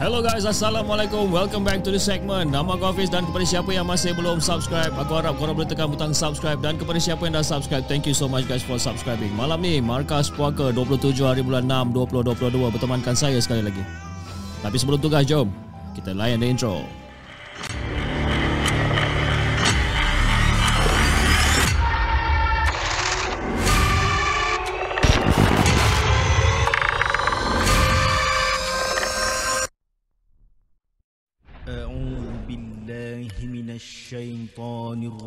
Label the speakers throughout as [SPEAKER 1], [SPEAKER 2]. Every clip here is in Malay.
[SPEAKER 1] Hello guys, Assalamualaikum. Welcome back to the segment. Nama aku Hafiz Dan kepada siapa yang masih belum subscribe Aku harap korang boleh tekan butang subscribe Dan kepada siapa yang dah subscribe Thank you so much guys for subscribing. Malam ni, Markas Puaka 27 hari bulan 6 2022 Bertemankan saya sekali lagi. Tapi sebelum tu guys, jom Kita layan the intro
[SPEAKER 2] Intro.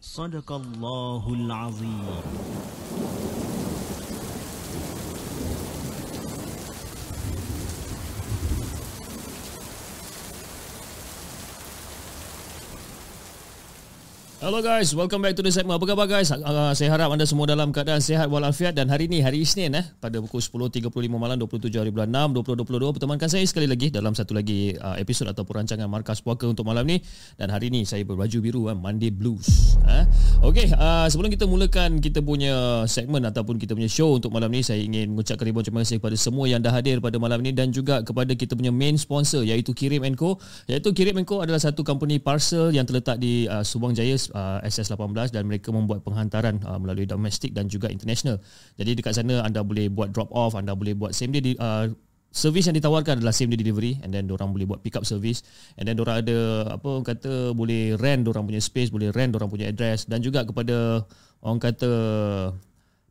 [SPEAKER 2] صدق الله العظيم.
[SPEAKER 1] Hello guys, welcome back to the segment. Apa khabar guys? Uh, saya harap anda semua dalam keadaan sehat walafiat dan hari ini hari Isnin eh pada pukul 10.35 malam 27 hari bulan 6 2022 pertemankan saya sekali lagi dalam satu lagi uh, episod ataupun rancangan Markas Puaka untuk malam ni dan hari ini saya berbaju biru eh, Monday Blues. Eh. Okey, uh, sebelum kita mulakan kita punya segmen ataupun kita punya show untuk malam ni saya ingin mengucapkan ribuan terima kasih kepada semua yang dah hadir pada malam ni dan juga kepada kita punya main sponsor iaitu Kirim Co. Iaitu Kirim Co adalah satu company parcel yang terletak di uh, Subang Jaya uh, SS18 dan mereka membuat penghantaran uh, melalui domestik dan juga international. Jadi dekat sana anda boleh buat drop off, anda boleh buat same day di, uh, Servis yang ditawarkan adalah same day delivery and then orang boleh buat pick up service and then orang ada apa kata boleh rent orang punya space, boleh rent orang punya address dan juga kepada orang kata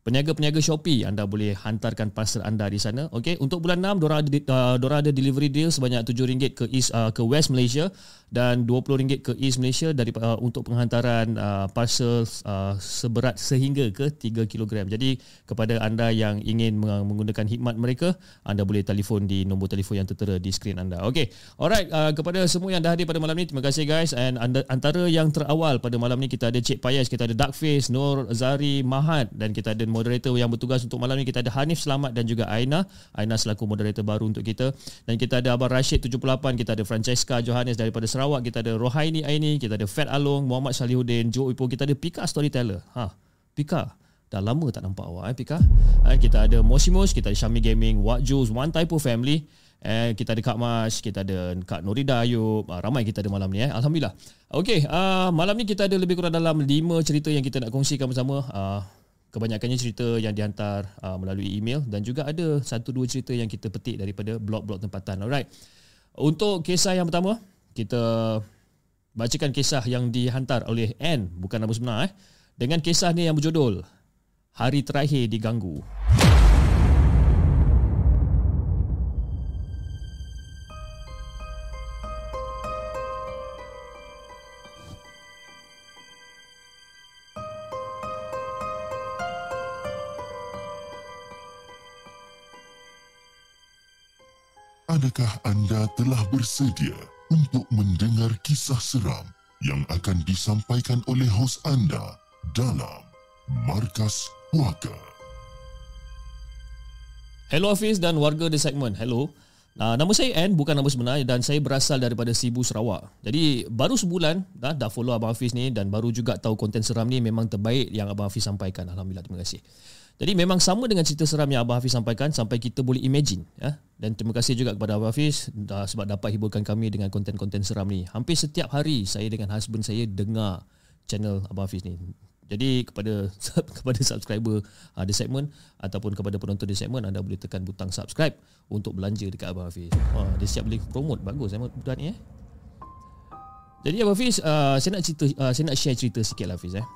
[SPEAKER 1] Peniaga-peniaga Shopee anda boleh hantarkan parcel anda di sana. Okey, untuk bulan 6 dorang ada uh, dorang ada delivery deal sebanyak RM7 ke East uh, ke West Malaysia dan RM20 ke East Malaysia dari uh, untuk penghantaran uh, parcel uh, seberat sehingga ke 3 kg. Jadi kepada anda yang ingin menggunakan khidmat mereka, anda boleh telefon di nombor telefon yang tertera di skrin anda. Okey. Alright, uh, kepada semua yang dah hadir pada malam ni, terima kasih guys and anda, antara yang terawal pada malam ni kita ada Cik Payas, kita ada Darkface, Nur Zari Mahat dan kita ada moderator yang bertugas untuk malam ni kita ada Hanif Selamat dan juga Aina. Aina selaku moderator baru untuk kita dan kita ada Abang Rashid 78, kita ada Francesca Johannes daripada Sarawak, kita ada Rohaini Aini, kita ada Fat Along, Muhammad Salihuddin, Joe Ipo, kita ada Pika Storyteller. Ha, Pika. Dah lama tak nampak awak eh Pika. Ha, kita ada Mosimos, kita ada Syami Gaming, Wak Jules, One Typo Family. Eh, kita ada Kak Mas, kita ada Kak Norida Ayub. Ah, ramai kita ada malam ni eh. Alhamdulillah. Okey, uh, malam ni kita ada lebih kurang dalam 5 cerita yang kita nak kongsikan bersama. Uh, kebanyakannya cerita yang dihantar uh, melalui email dan juga ada satu dua cerita yang kita petik daripada blog-blog tempatan. Alright. Untuk kisah yang pertama, kita bacakan kisah yang dihantar oleh N, bukan nama sebenar eh. Dengan kisah ni yang berjudul Hari Terakhir Diganggu.
[SPEAKER 3] Adakah anda telah bersedia untuk mendengar kisah seram yang akan disampaikan oleh hos anda dalam Markas Puaka?
[SPEAKER 1] Hello Hafiz dan warga The Segment. Hello. Uh, nama saya N bukan nama sebenar dan saya berasal daripada Sibu Sarawak. Jadi baru sebulan dah dah follow Abang Hafiz ni dan baru juga tahu konten seram ni memang terbaik yang Abang Hafiz sampaikan. Alhamdulillah terima kasih. Jadi memang sama dengan cerita seram yang Abang Hafiz sampaikan sampai kita boleh imagine ya. Dan terima kasih juga kepada Abang Hafiz uh, sebab dapat hiburkan kami dengan konten-konten seram ni. Hampir setiap hari saya dengan husband saya dengar channel Abang Hafiz ni. Jadi kepada kepada subscriber uh, The Segment ataupun kepada penonton The Segment anda boleh tekan butang subscribe untuk belanja dekat Abang Hafiz. Wah, dia siap boleh promote bagus saya buat ni eh. Jadi Abang Hafiz uh, saya nak cerita uh, saya nak share cerita sikit lah Hafiz eh.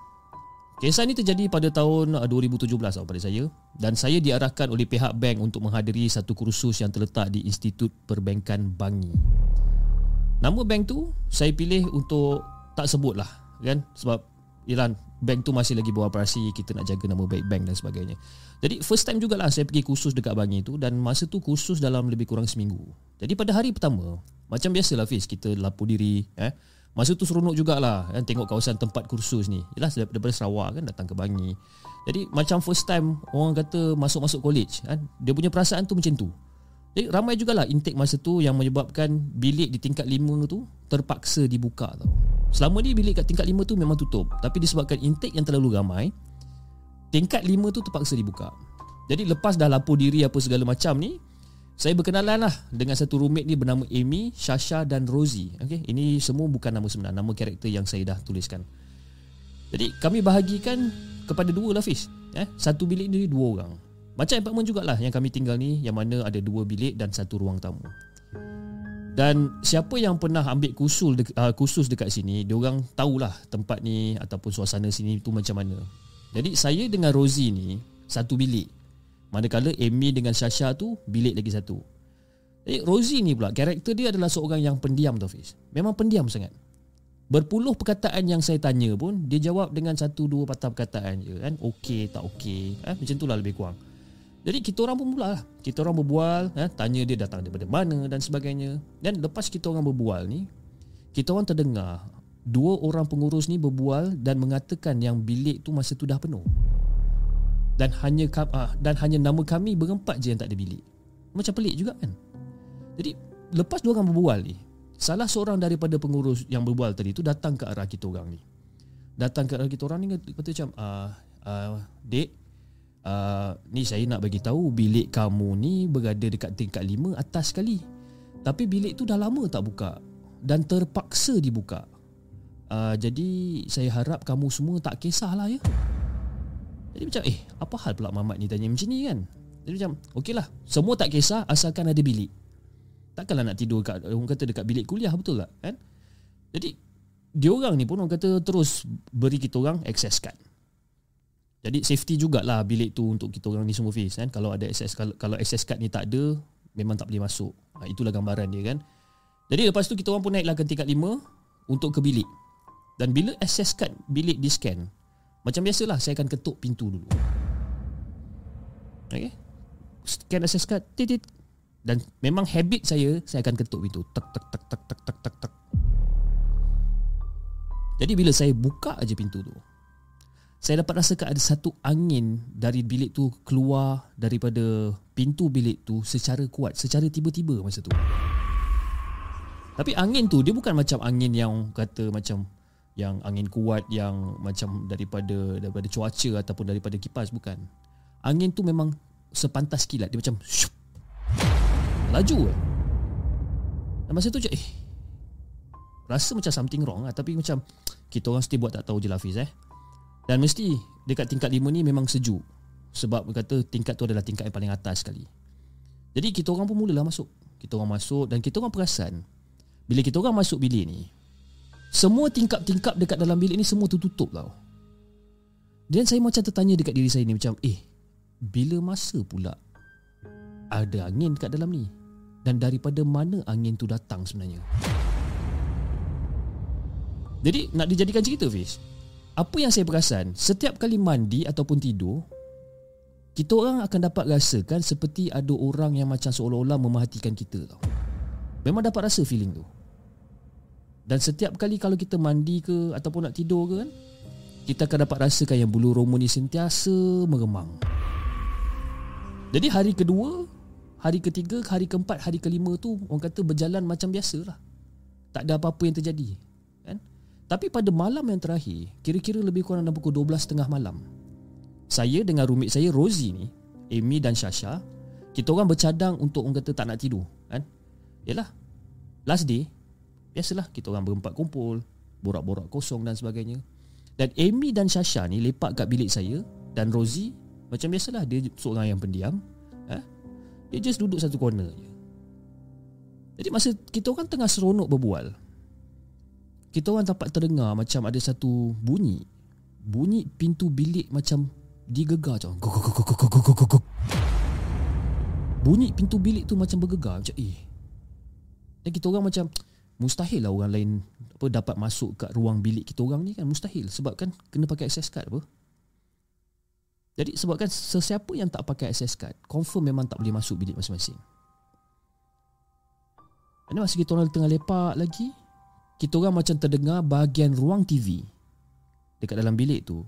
[SPEAKER 1] Kisah ni terjadi pada tahun uh, 2017 tau pada saya dan saya diarahkan oleh pihak bank untuk menghadiri satu kursus yang terletak di Institut Perbankan Bangi. Nama bank tu saya pilih untuk tak sebut lah kan sebab Iran bank tu masih lagi beroperasi kita nak jaga nama baik bank dan sebagainya. Jadi first time jugalah saya pergi kursus dekat Bangi tu dan masa tu kursus dalam lebih kurang seminggu. Jadi pada hari pertama macam biasalah Fiz kita lapor diri eh Masa tu seronok jugalah kan tengok kawasan tempat kursus ni. Yalah daripada Sarawak kan datang ke Bangi. Jadi macam first time orang kata masuk-masuk college kan dia punya perasaan tu macam tu. Jadi ramai jugalah intake masa tu yang menyebabkan bilik di tingkat 5 tu terpaksa dibuka tau. Selama ni bilik kat tingkat 5 tu memang tutup tapi disebabkan intake yang terlalu ramai tingkat 5 tu terpaksa dibuka. Jadi lepas dah lapor diri apa segala macam ni saya berkenalan lah dengan satu roommate ni bernama Amy, Shasha dan Rosie. Okay, ini semua bukan nama sebenar, nama karakter yang saya dah tuliskan. Jadi kami bahagikan kepada dua lah Fiz. Eh, satu bilik ni dua orang. Macam apartment jugalah yang kami tinggal ni yang mana ada dua bilik dan satu ruang tamu. Dan siapa yang pernah ambil kursus de- uh, kursus dekat sini, dia orang tahulah tempat ni ataupun suasana sini tu macam mana. Jadi saya dengan Rosie ni satu bilik. Manakala Amy dengan Sasha tu bilik lagi satu. Eh Rosie ni pula karakter dia adalah seorang yang pendiam tu Fiz. Memang pendiam sangat. Berpuluh perkataan yang saya tanya pun dia jawab dengan satu dua patah perkataan je kan. Okey tak okey. Eh macam itulah lebih kurang. Jadi kita orang pun mula lah. Kita orang berbual, eh, tanya dia datang daripada mana dan sebagainya. Dan lepas kita orang berbual ni, kita orang terdengar dua orang pengurus ni berbual dan mengatakan yang bilik tu masa tu dah penuh dan hanya uh, dan hanya nama kami berempat je yang tak ada bilik. Macam pelik juga kan. Jadi lepas dua orang berbual ni, salah seorang daripada pengurus yang berbual tadi tu datang ke arah kita orang ni. Datang ke arah kita orang ni kata macam ah uh, dek uh, ni saya nak bagi tahu bilik kamu ni berada dekat tingkat lima atas sekali. Tapi bilik tu dah lama tak buka dan terpaksa dibuka. Uh, jadi saya harap kamu semua tak kisahlah ya. Jadi macam eh apa hal pula Mamat ni tanya? Macam ni kan. Jadi macam okey lah Semua tak kisah asalkan ada bilik. Takkanlah nak tidur kat Orang kata dekat bilik kuliah betul tak? Kan? Jadi Dia orang ni pun orang kata terus Beri kita orang access card. Jadi safety jugalah bilik tu Untuk kita orang ni semua face kan? Kalau ada access Kalau, kalau access card ni tak ada Memang tak boleh masuk. Ha, Itulah gambaran dia kan? Jadi lepas tu kita orang pun naiklah ke tingkat 5 Untuk ke bilik. Dan bila access card bilik di scan macam biasalah saya akan ketuk pintu dulu. Okay. Scan access card. Titit. Dan memang habit saya, saya akan ketuk pintu. Tak tak tak tak tak tak tak tak. Jadi bila saya buka aja pintu tu, saya dapat rasakan ada satu angin dari bilik tu keluar daripada pintu bilik tu secara kuat, secara tiba-tiba masa tu. Tapi angin tu dia bukan macam angin yang kata macam yang angin kuat yang macam daripada daripada cuaca ataupun daripada kipas bukan. Angin tu memang sepantas kilat dia macam syup, laju eh. Dan masa tu je eh rasa macam something wrong lah, tapi macam kita orang mesti buat tak tahu je lah Fiz eh. Dan mesti dekat tingkat 5 ni memang sejuk sebab kata tingkat tu adalah tingkat yang paling atas sekali. Jadi kita orang pun mulalah masuk. Kita orang masuk dan kita orang perasan bila kita orang masuk bilik ni semua tingkap-tingkap dekat dalam bilik ni semua tertutup tau. Dan saya macam tertanya dekat diri saya ni macam, eh, bila masa pula ada angin kat dalam ni? Dan daripada mana angin tu datang sebenarnya? Jadi nak dijadikan cerita Fiz Apa yang saya perasan Setiap kali mandi ataupun tidur Kita orang akan dapat rasakan Seperti ada orang yang macam seolah-olah Memerhatikan kita tau Memang dapat rasa feeling tu dan setiap kali kalau kita mandi ke ataupun nak tidur ke kan, kita akan dapat rasakan yang bulu roma ni sentiasa meremang. Jadi hari kedua, hari ketiga, hari keempat, hari kelima tu orang kata berjalan macam biasa lah. Tak ada apa-apa yang terjadi. Kan? Tapi pada malam yang terakhir, kira-kira lebih kurang dalam pukul 12.30 malam, saya dengan roommate saya Rosie ni, Amy dan Shasha, kita orang bercadang untuk orang kata tak nak tidur. Kan? Yalah, last day, Biasalah kita orang berempat kumpul Borak-borak kosong dan sebagainya. Dan Amy dan Shasha ni lepak kat bilik saya Dan Rosie Macam biasalah dia seorang yang pendiam ha? Dia just duduk satu corner je. Jadi masa kita orang tengah seronok berbual Kita orang dapat terdengar macam ada satu bunyi. Bunyi pintu bilik macam digegar macam Bunyi pintu bilik tu macam bergegar Macam eh. Dan kita orang macam mustahil lah orang lain apa dapat masuk kat ruang bilik kita orang ni kan mustahil sebab kan kena pakai access card apa. Jadi sebabkan sesiapa yang tak pakai access card confirm memang tak boleh masuk bilik masing-masing. Ini masa kita orang tengah lepak lagi kita orang macam terdengar bahagian ruang TV dekat dalam bilik tu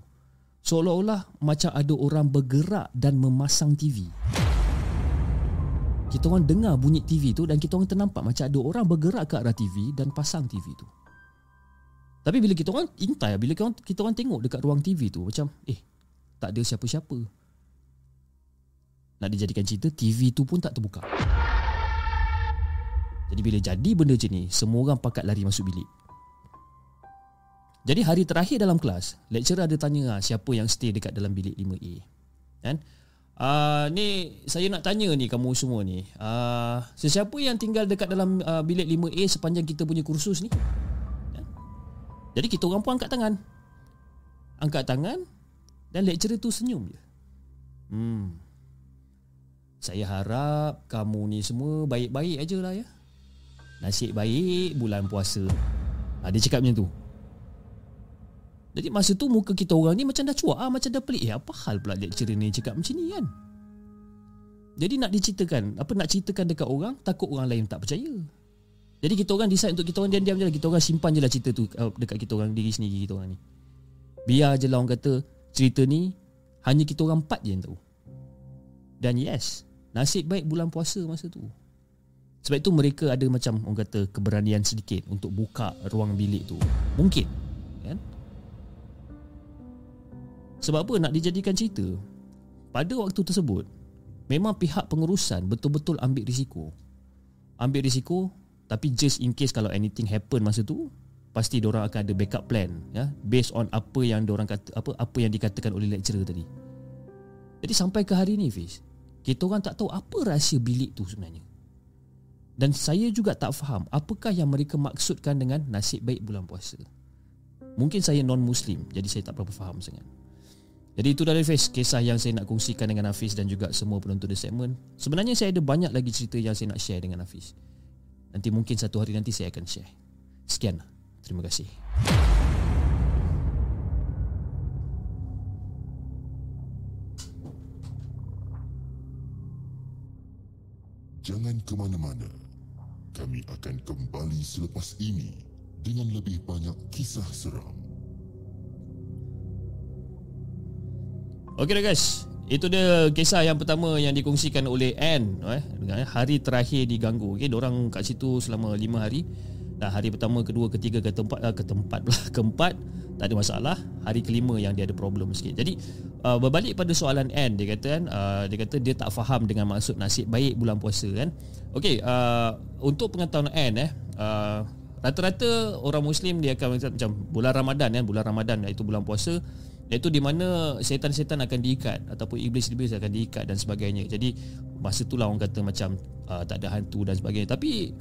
[SPEAKER 1] seolah-olah macam ada orang bergerak dan memasang TV. Kita orang dengar bunyi TV tu dan kita orang ternampak macam ada orang bergerak ke arah TV dan pasang TV tu. Tapi bila kita orang intai, bila kita orang, kita orang tengok dekat ruang TV tu macam eh tak ada siapa-siapa. Nak dijadikan cerita TV tu pun tak terbuka. Jadi bila jadi benda macam ni, semua orang pakat lari masuk bilik. Jadi hari terakhir dalam kelas, lecturer ada tanya ah, siapa yang stay dekat dalam bilik 5A. Kan? Uh, ni saya nak tanya ni kamu semua ni. Uh, sesiapa yang tinggal dekat dalam uh, bilik 5A sepanjang kita punya kursus ni? Ya? Jadi kita orang pun angkat tangan. Angkat tangan dan lecturer tu senyum je. Hmm. Saya harap kamu ni semua baik-baik aja lah ya. Nasib baik bulan puasa. Ha, dia cakap macam tu. Jadi masa tu muka kita orang ni macam dah cuak ah, macam dah pelik. Eh, apa hal pula lecturer ni cakap macam ni kan? Jadi nak diceritakan, apa nak ceritakan dekat orang, takut orang lain tak percaya. Jadi kita orang decide untuk kita orang diam-diam je lah. Kita orang simpan je lah cerita tu uh, dekat kita orang diri sendiri kita orang ni. Biar je lah orang kata cerita ni hanya kita orang empat je yang tahu. Dan yes, nasib baik bulan puasa masa tu. Sebab itu mereka ada macam orang kata keberanian sedikit untuk buka ruang bilik tu. Mungkin. Sebab apa nak dijadikan cerita Pada waktu tersebut Memang pihak pengurusan betul-betul ambil risiko Ambil risiko Tapi just in case kalau anything happen masa tu Pasti orang akan ada backup plan ya Based on apa yang orang kata apa apa yang dikatakan oleh lecturer tadi Jadi sampai ke hari ni Fiz Kita orang tak tahu apa rahsia bilik tu sebenarnya dan saya juga tak faham apakah yang mereka maksudkan dengan nasib baik bulan puasa. Mungkin saya non-Muslim, jadi saya tak berapa faham sangat. Jadi itu dari Hafiz Kisah yang saya nak kongsikan dengan Hafiz Dan juga semua penonton di segmen Sebenarnya saya ada banyak lagi cerita Yang saya nak share dengan Hafiz. Nanti mungkin satu hari nanti saya akan share. Sekian. Terima kasih.
[SPEAKER 3] Jangan ke mana-mana. Kami akan kembali selepas ini Dengan lebih banyak kisah seram
[SPEAKER 1] Okey dah guys itu dia kisah yang pertama yang dikongsikan oleh Anne eh, dengan hari terakhir diganggu. Okey, orang kat situ selama 5 hari. Dan hari pertama, kedua, ketiga, ke tempat ke tempat pula, keempat tak ada masalah. Hari kelima yang dia ada problem sikit. Jadi uh, berbalik pada soalan Anne dia kata kan, uh, dia kata dia tak faham dengan maksud nasib baik bulan puasa kan. Okey, uh, untuk pengetahuan Anne eh, uh, rata-rata orang muslim dia akan macam bulan Ramadan kan, bulan Ramadan iaitu bulan puasa Iaitu di mana setan-setan akan diikat Ataupun iblis-iblis akan diikat dan sebagainya. Jadi masa itulah orang kata macam uh, Tak ada hantu dan sebagainya. Tapi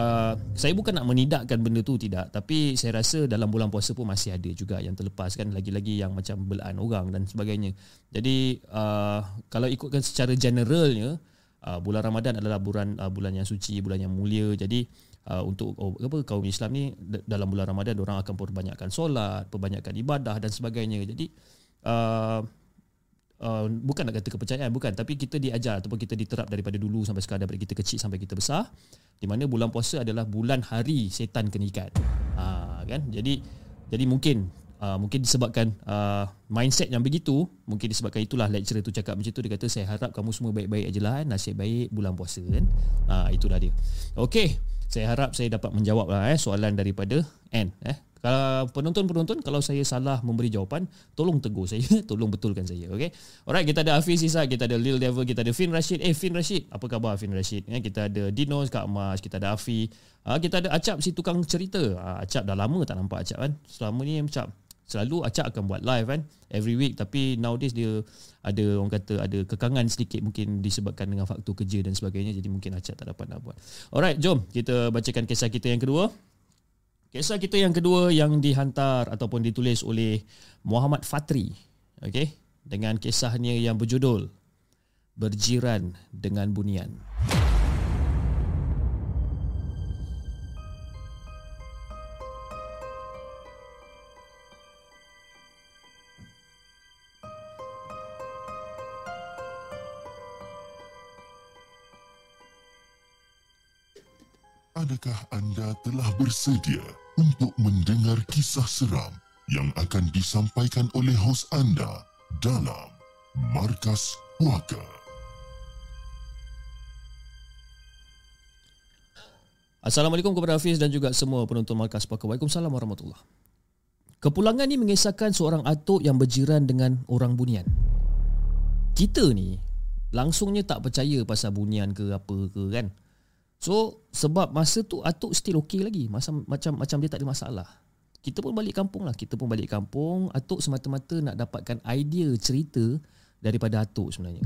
[SPEAKER 1] uh, saya bukan nak menidakkan benda tu tidak. Tapi saya rasa dalam bulan puasa pun masih ada juga Yang terlepas kan. Lagi-lagi yang macam belaan orang dan sebagainya. Jadi uh, kalau ikutkan secara generalnya uh, Bulan Ramadan adalah bulan uh, bulan yang suci Bulan yang mulia. Jadi uh, untuk oh, apa kaum Islam ni dalam bulan Ramadan orang akan perbanyakkan solat, perbanyakkan ibadah dan sebagainya. Jadi uh, uh, bukan nak kata kepercayaan bukan tapi kita diajar ataupun kita diterap daripada dulu sampai sekarang daripada kita kecil sampai kita besar di mana bulan puasa adalah bulan hari setan kena ikat. Ha, kan? Jadi jadi mungkin Uh, mungkin disebabkan uh, mindset yang begitu mungkin disebabkan itulah lecturer tu cakap macam tu dia kata saya harap kamu semua baik-baik aje lah nasib baik bulan puasa kan uh, itulah dia okey saya harap saya dapat menjawab lah, eh, soalan daripada N. Eh. Kalau penonton-penonton, kalau saya salah memberi jawapan, tolong tegur saya, tolong betulkan saya. Okay? Alright, kita ada Hafiz Isa, kita ada Lil Devil, kita ada Fin Rashid. Eh, Fin Rashid, apa khabar Fin Rashid? Eh, kita ada Dinos, Kak Mas, kita ada Afi. Ah, kita ada Acap, si tukang cerita. Ah, Acap dah lama tak nampak Acap kan? Selama ni Acap selalu Acap akan buat live kan every week tapi nowadays dia ada orang kata ada kekangan sedikit mungkin disebabkan dengan faktor kerja dan sebagainya jadi mungkin Acap tak dapat nak buat. Alright, jom kita bacakan kisah kita yang kedua. Kisah kita yang kedua yang dihantar ataupun ditulis oleh Muhammad Fatri. Okey, dengan kisahnya yang berjudul Berjiran dengan Bunian.
[SPEAKER 3] Adakah anda telah bersedia untuk mendengar kisah seram yang akan disampaikan oleh hos anda dalam Markas Puaka?
[SPEAKER 1] Assalamualaikum kepada Hafiz dan juga semua penonton Markas Puaka. Waalaikumsalam warahmatullahi Kepulangan ni mengisahkan seorang atuk yang berjiran dengan orang bunian. Kita ni langsungnya tak percaya pasal bunian ke apa ke kan. So sebab masa tu atuk still okay lagi macam macam macam dia tak ada masalah. Kita pun balik kampung lah. Kita pun balik kampung. Atuk semata-mata nak dapatkan idea cerita daripada atuk sebenarnya.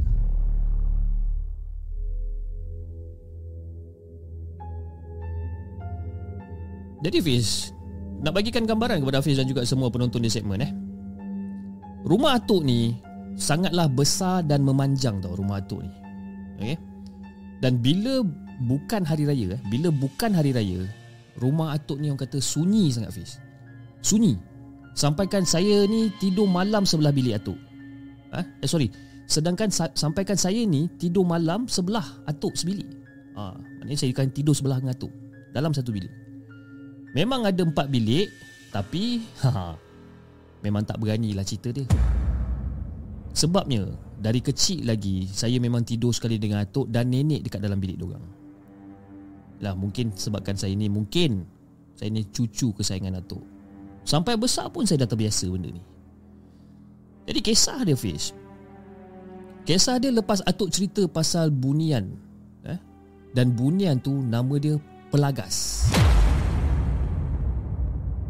[SPEAKER 1] Jadi Fiz, nak bagikan gambaran kepada Hafiz dan juga semua penonton di segmen eh. Rumah atuk ni sangatlah besar dan memanjang tau rumah atuk ni. Okay? Dan bila bukan hari raya eh, bila bukan hari raya, rumah atuk ni orang kata sunyi sangat Fiz. Sunyi. Sampaikan saya ni tidur malam sebelah bilik atuk. Ha? Eh sorry. Sedangkan sa- sampaikan saya ni tidur malam sebelah atuk sebilik. Ha, maknanya saya akan tidur sebelah dengan atuk dalam satu bilik. Memang ada empat bilik tapi ha, memang tak beranilah cerita dia. Sebabnya dari kecil lagi saya memang tidur sekali dengan atuk dan nenek dekat dalam bilik diorang. Lah mungkin sebabkan saya ni mungkin saya ni cucu kesayangan atuk. Sampai besar pun saya dah terbiasa benda ni. Jadi kisah dia Fish. Kisah dia lepas atuk cerita pasal bunian. Eh? Dan bunian tu nama dia Pelagas.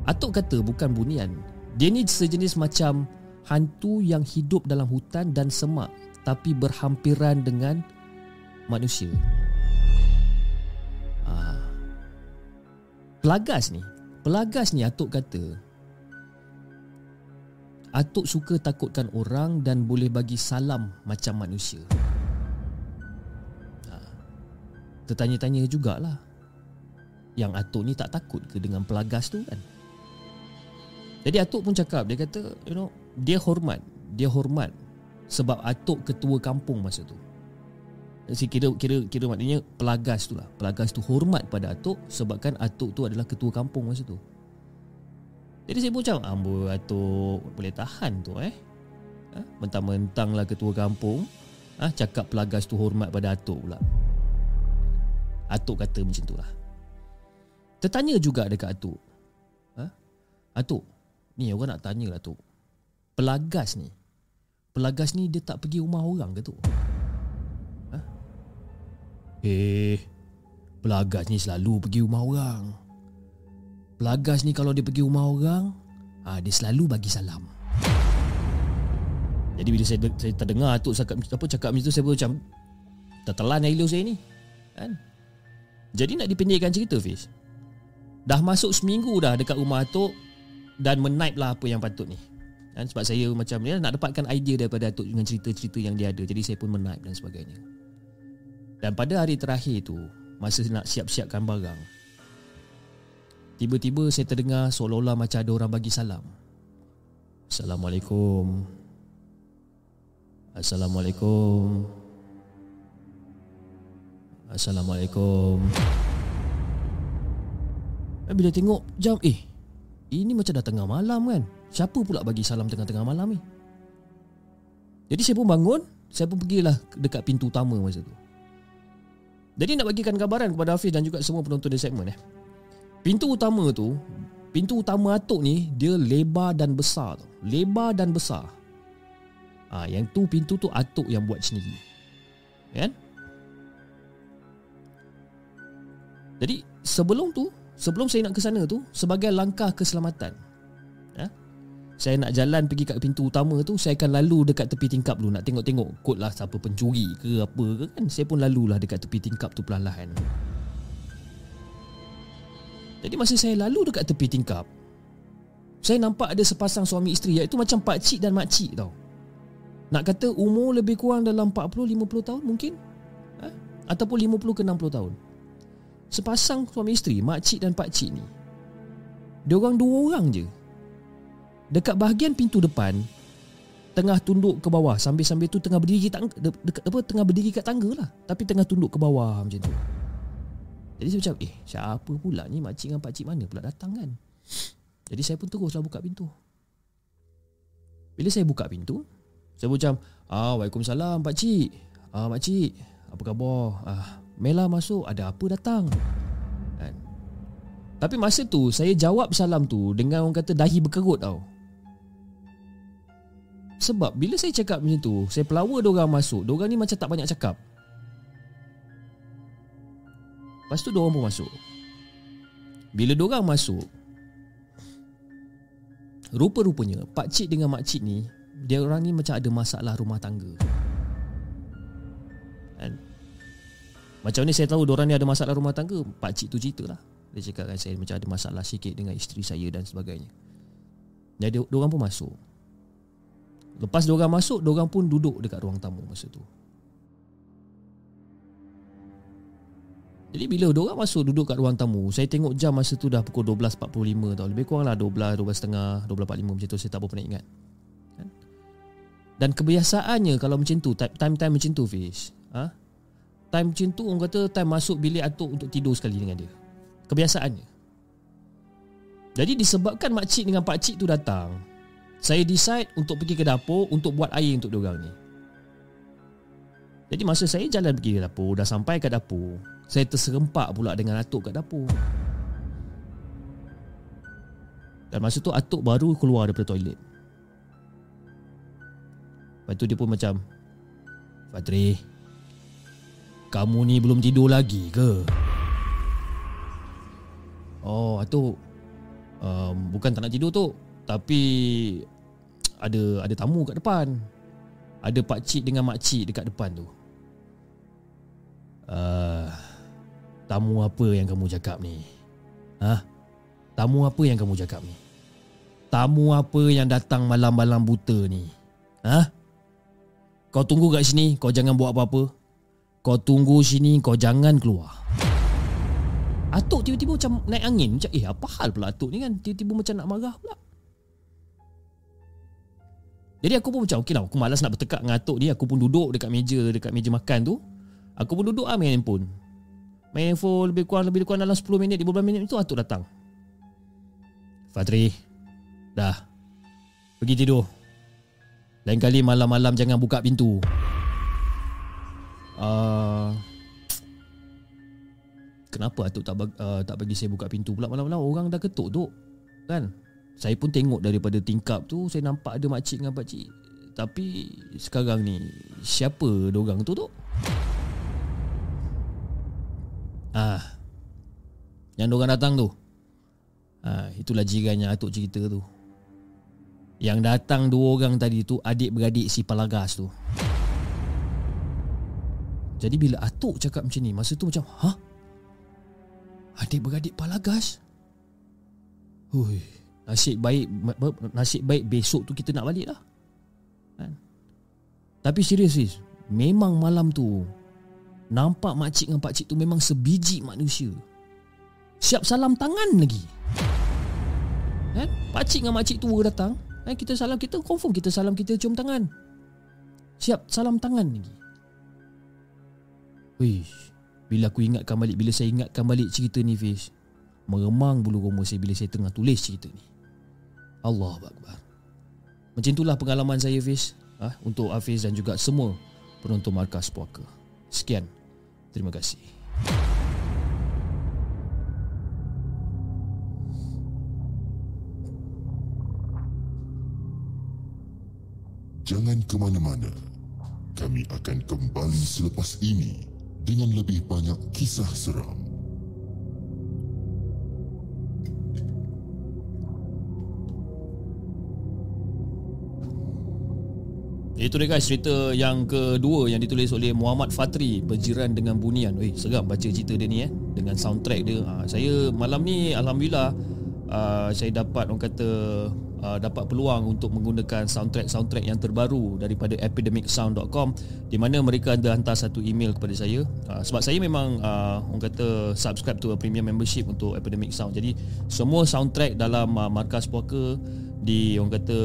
[SPEAKER 1] Atuk kata bukan bunian. Dia ni sejenis macam hantu yang hidup dalam hutan dan semak tapi berhampiran dengan manusia. Ah. Pelagas ni Pelagas ni Atuk kata Atuk suka takutkan orang dan boleh bagi salam macam manusia. Ha. Tertanya-tanya jugalah. Yang Atuk ni tak takut ke dengan pelagas tu kan? Jadi Atuk pun cakap, dia kata, you know, dia hormat. Dia hormat sebab Atuk ketua kampung masa tu. Jadi kira kira kira maknanya pelagas tu lah. Pelagas tu hormat pada Atuk sebabkan Atuk tu adalah ketua kampung masa tu. Jadi saya pun macam Amboi Atuk Boleh tahan tu eh ha? Mentang-mentang lah ketua kampung ha? Cakap pelagas tu hormat pada Atuk pula Atuk kata macam tu lah Tertanya juga dekat Atuk ha? Atuk Ni orang nak tanya lah Atuk Pelagas ni Pelagas ni dia tak pergi rumah orang ke tu? Eh Pelagas ni selalu pergi rumah orang. Pelagas ni kalau dia pergi rumah orang ah, Dia selalu bagi salam. Jadi bila saya, saya terdengar Atuk cakap, apa, cakap macam tu Saya pun macam Tertelan air saya ni kan? Jadi nak dipendekkan cerita Fiz? Dah masuk seminggu dah dekat rumah Atuk Dan menaip lah apa yang patut ni. Kan? Sebab saya macam ni Nak dapatkan idea daripada Atuk Dengan cerita-cerita yang dia ada. Jadi saya pun menaip dan sebagainya Dan pada hari terakhir tu Masa nak siap-siapkan barang Tiba-tiba saya terdengar seolah-olah macam ada orang bagi salam. Assalamualaikum. Assalamualaikum. Assalamualaikum. Eh, bila tengok jam, eh, ini macam dah tengah malam kan? Siapa pula bagi salam tengah-tengah malam ni? Jadi saya pun bangun, saya pun pergilah dekat pintu utama masa tu. Jadi nak bagikan gambaran kepada Hafiz dan juga semua penonton di segmen eh. Pintu utama tu Pintu utama atuk ni Dia lebar dan besar tu Lebar dan besar ha, Yang tu pintu tu atuk yang buat sendiri Kan Jadi sebelum tu Sebelum saya nak ke sana tu Sebagai langkah keselamatan? Saya nak jalan pergi kat pintu utama tu Saya akan lalu dekat tepi tingkap dulu. Nak tengok-tengok Kot lah siapa pencuri ke apa ke kan. Saya pun lalulah dekat tepi tingkap tu perlahan-lahan. Jadi masa saya lalu dekat tepi tingkap Saya nampak ada sepasang suami isteri. Iaitu macam pak cik dan mak cik tau. Nak kata umur lebih kurang dalam 40-50 tahun mungkin? Ha? Ataupun 50 ke 60 tahun. Sepasang suami isteri Mak cik dan pak cik ni Dia orang dua orang je Dekat bahagian pintu depan Tengah tunduk ke bawah. Sambil-sambil tu tengah berdiri tangga, de, dekat, apa, Tengah berdiri kat tangga lah. Tapi tengah tunduk ke bawah macam tu. Jadi saya macam Eh siapa pula ni? Makcik dengan pakcik mana pula datang kan? Jadi saya pun teruslah buka pintu. Bila saya buka pintu Saya pun macam ah, Waalaikumsalam pakcik. Ah, Makcik Apa khabar? Ah, Mela masuk Ada apa datang? Kan? Tapi masa tu Saya jawab salam tu Dengan orang kata dahi berkerut tau sebab bila saya cakap macam tu Saya pelawa diorang masuk Diorang ni macam tak banyak cakap. Lepas tu diorang pun masuk. Bila diorang masuk Rupa-rupanya Pak cik dengan mak cik ni Dia orang ni macam ada masalah rumah tangga. Kan? Macam ni saya tahu Diorang ni ada masalah rumah tangga Pak cik tu cerita lah. Dia cakap dengan saya Macam ada masalah sikit Dengan isteri saya dan sebagainya. Jadi diorang pun masuk Lepas diorang masuk Diorang pun duduk dekat ruang tamu masa tu. Jadi bila orang masuk duduk kat ruang tamu Saya tengok jam masa tu dah pukul 12.45 tau. Lebih kurang lah 12, 12.30, 12.45 macam tu Saya tak apa pernah ingat. Kan? Dan kebiasaannya kalau macam tu Time-time macam tu Fiz ha? Time macam tu orang kata time masuk bilik atuk untuk tidur sekali dengan dia. Kebiasaannya. Jadi disebabkan makcik dengan pakcik tu datang Saya decide untuk pergi ke dapur Untuk buat air untuk diorang ni. Jadi masa saya jalan pergi ke dapur Dah sampai ke dapur saya terserempak pula dengan Atuk kat dapur. Dan masa tu Atuk baru keluar daripada toilet. Lepas tu dia pun macam Fadri Kamu ni belum tidur lagi ke? Oh Atuk um, Bukan tak nak tidur tu Tapi Ada ada tamu kat depan Ada pak cik dengan mak cik dekat depan tu uh, Tamu apa yang kamu cakap ni? Ha? Tamu apa yang kamu cakap ni? Tamu apa yang datang malam-malam buta ni? Ha? Kau tunggu kat sini, kau jangan buat apa-apa. Kau tunggu sini, kau jangan keluar. Atuk tiba-tiba macam naik angin. Macam, eh apa hal pula Atuk ni kan? Tiba-tiba macam nak marah pula. Jadi aku pun macam, okey lah, aku malas nak bertekak dengan Atuk ni. Aku pun duduk dekat meja, dekat meja makan tu. Aku pun duduk lah main handphone. Main handphone lebih kurang lebih kurang dalam 10 minit 15 minit itu Atuk datang. Fadri Dah. Pergi tidur. Lain kali malam-malam jangan buka pintu. Uh, Kenapa Atuk tak, uh, tak bagi saya buka pintu pula? Malam-malam Orang dah ketuk tu Kan Saya pun tengok daripada tingkap tu Saya nampak ada makcik dengan pakcik Tapi Sekarang ni Siapa dorang tu tu Ah. Yang orang datang tu. Ah, itulah jirannya atuk cerita tu. Yang datang dua orang tadi tu adik-beradik si Palagas tu. Jadi bila atuk cakap macam ni, masa tu macam, "Ha? Adik-beradik Palagas?" Hui, nasib baik nasib baik besok tu kita nak balik lah. Kan? Tapi serius sis, memang malam tu Nampak makcik dengan pakcik tu memang sebiji manusia Siap salam tangan lagi kan? Pakcik dengan makcik tu datang kan? Kita salam kita confirm kita salam kita cium tangan Siap salam tangan lagi Wih, Bila aku ingatkan balik Bila saya ingatkan balik cerita ni Fish Meremang bulu roma saya Bila saya tengah tulis cerita ni Allah Akbar Macam itulah pengalaman saya Fish ha? Untuk Hafiz dan juga semua Penonton Markas Puaka Sekian Terima kasih.
[SPEAKER 3] Jangan ke mana-mana. Kami akan kembali selepas ini dengan lebih banyak kisah seram.
[SPEAKER 1] Itu dia guys cerita yang kedua yang ditulis oleh Muhammad Fatri Berjiran dengan bunian Weh seram baca cerita dia ni eh dengan soundtrack dia. Uh, saya malam ni alhamdulillah uh, saya dapat orang kata uh, dapat peluang untuk menggunakan soundtrack-soundtrack yang terbaru daripada epidemicsound.com di mana mereka ada hantar satu email kepada saya uh, sebab saya memang uh, orang kata subscribe to a premium membership untuk Epidemic Sound. Jadi semua soundtrack dalam uh, markas puaka di orang kata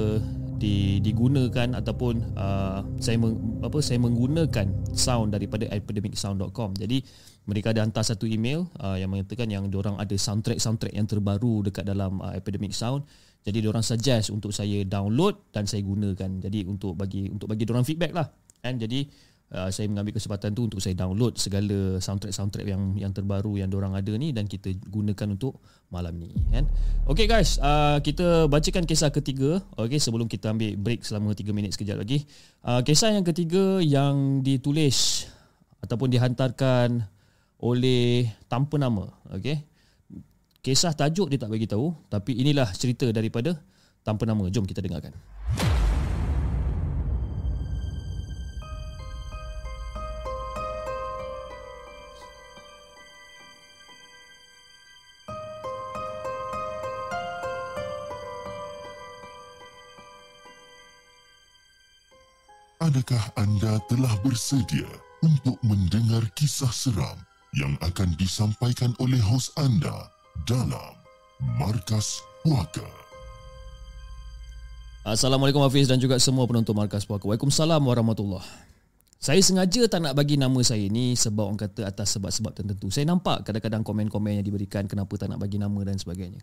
[SPEAKER 1] di, digunakan ataupun uh, saya meng, apa saya menggunakan sound daripada epidemicsound.com. Jadi mereka ada hantar satu email uh, yang mengatakan yang diorang ada soundtrack-soundtrack yang terbaru dekat dalam uh, Epidemic Sound. Jadi diorang suggest untuk saya download dan saya gunakan. Jadi untuk bagi untuk bagi diorang feedback lah. And jadi uh, saya mengambil kesempatan tu untuk saya download segala soundtrack-soundtrack yang yang terbaru yang diorang ada ni dan kita gunakan untuk malam ni kan. Okay guys, uh, kita bacakan kisah ketiga okay, sebelum kita ambil break selama 3 minit sekejap lagi. Uh, kisah yang ketiga yang ditulis ataupun dihantarkan oleh tanpa nama okay. Kisah tajuk dia tak bagi tahu tapi inilah cerita daripada tanpa nama. Jom kita dengarkan.
[SPEAKER 3] Adakah anda telah bersedia untuk mendengar kisah seram yang akan disampaikan oleh hos anda dalam Markas Puaka?
[SPEAKER 1] Assalamualaikum Hafiz dan juga semua penonton Markas Puaka. Waalaikumsalam warahmatullahi Saya sengaja tak nak bagi nama saya ni sebab orang kata atas sebab-sebab tertentu. Saya nampak kadang-kadang komen-komen yang diberikan kenapa tak nak bagi nama dan sebagainya.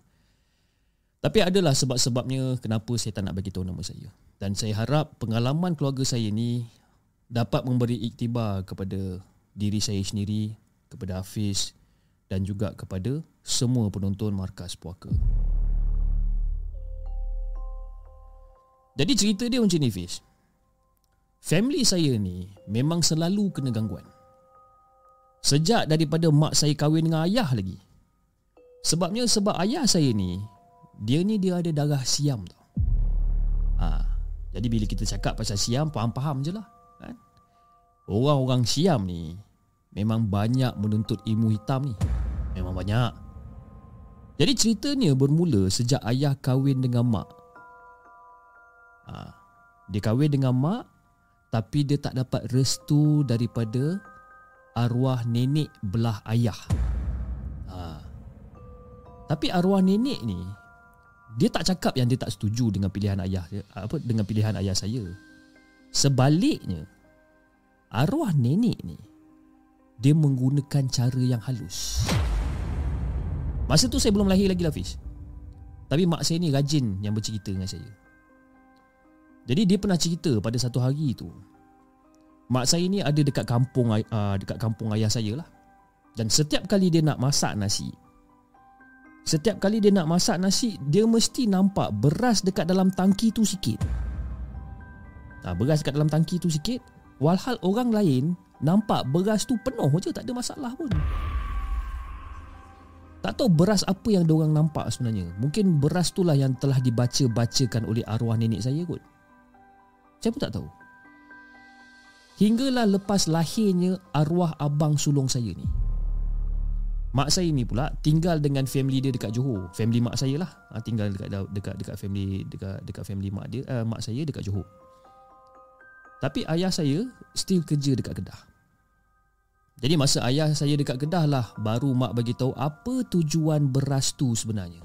[SPEAKER 1] Tapi adalah sebab-sebabnya kenapa saya tak nak bagi tahu nama saya. Dan saya harap pengalaman keluarga saya ni dapat memberi iktibar kepada diri saya sendiri, kepada Hafiz dan juga kepada semua penonton Markas Puaka. Jadi cerita dia macam ni Fiz. Family saya ni memang selalu kena gangguan. Sejak daripada mak saya kahwin dengan ayah lagi. Sebabnya sebab ayah saya ni dia ni dia ada darah siam tau. Ha, jadi bila kita cakap pasal siam faham-faham je lah. Kan? Orang-orang siam ni memang banyak menuntut ilmu hitam ni. Memang banyak. Jadi ceritanya bermula sejak ayah kahwin dengan mak. Ha, dia kahwin dengan mak tapi dia tak dapat restu daripada arwah nenek belah ayah. Ha. Tapi arwah nenek ni dia tak cakap yang dia tak setuju dengan pilihan ayah apa dengan pilihan ayah saya. Sebaliknya arwah nenek ni dia menggunakan cara yang halus. Masa tu saya belum lahir lagi Hafiz. Tapi mak saya ni rajin yang bercerita dengan saya. Jadi dia pernah cerita pada satu hari tu. Mak saya ni ada dekat kampung uh, dekat kampung ayah saya lah. Dan setiap kali dia nak masak nasi, Setiap kali dia nak masak nasi Dia mesti nampak beras dekat dalam tangki tu sikit. Ha, Beras dekat dalam tangki tu sikit Walhal orang lain Nampak beras tu penuh je Tak ada masalah pun. Tak tahu beras apa yang orang nampak sebenarnya. Mungkin beras tu lah yang telah dibaca-bacakan oleh arwah nenek saya kot. Saya pun tak tahu. Hinggalah lepas lahirnya arwah abang sulung saya ni Mak saya ni pula tinggal dengan family dia dekat Johor. Family mak saya lah. Ha, tinggal dekat dekat dekat family dekat dekat family mak dia, uh, mak saya dekat Johor. Tapi ayah saya still kerja dekat Kedah. Jadi masa ayah saya dekat Kedah lah baru mak bagi tahu apa tujuan beras tu sebenarnya.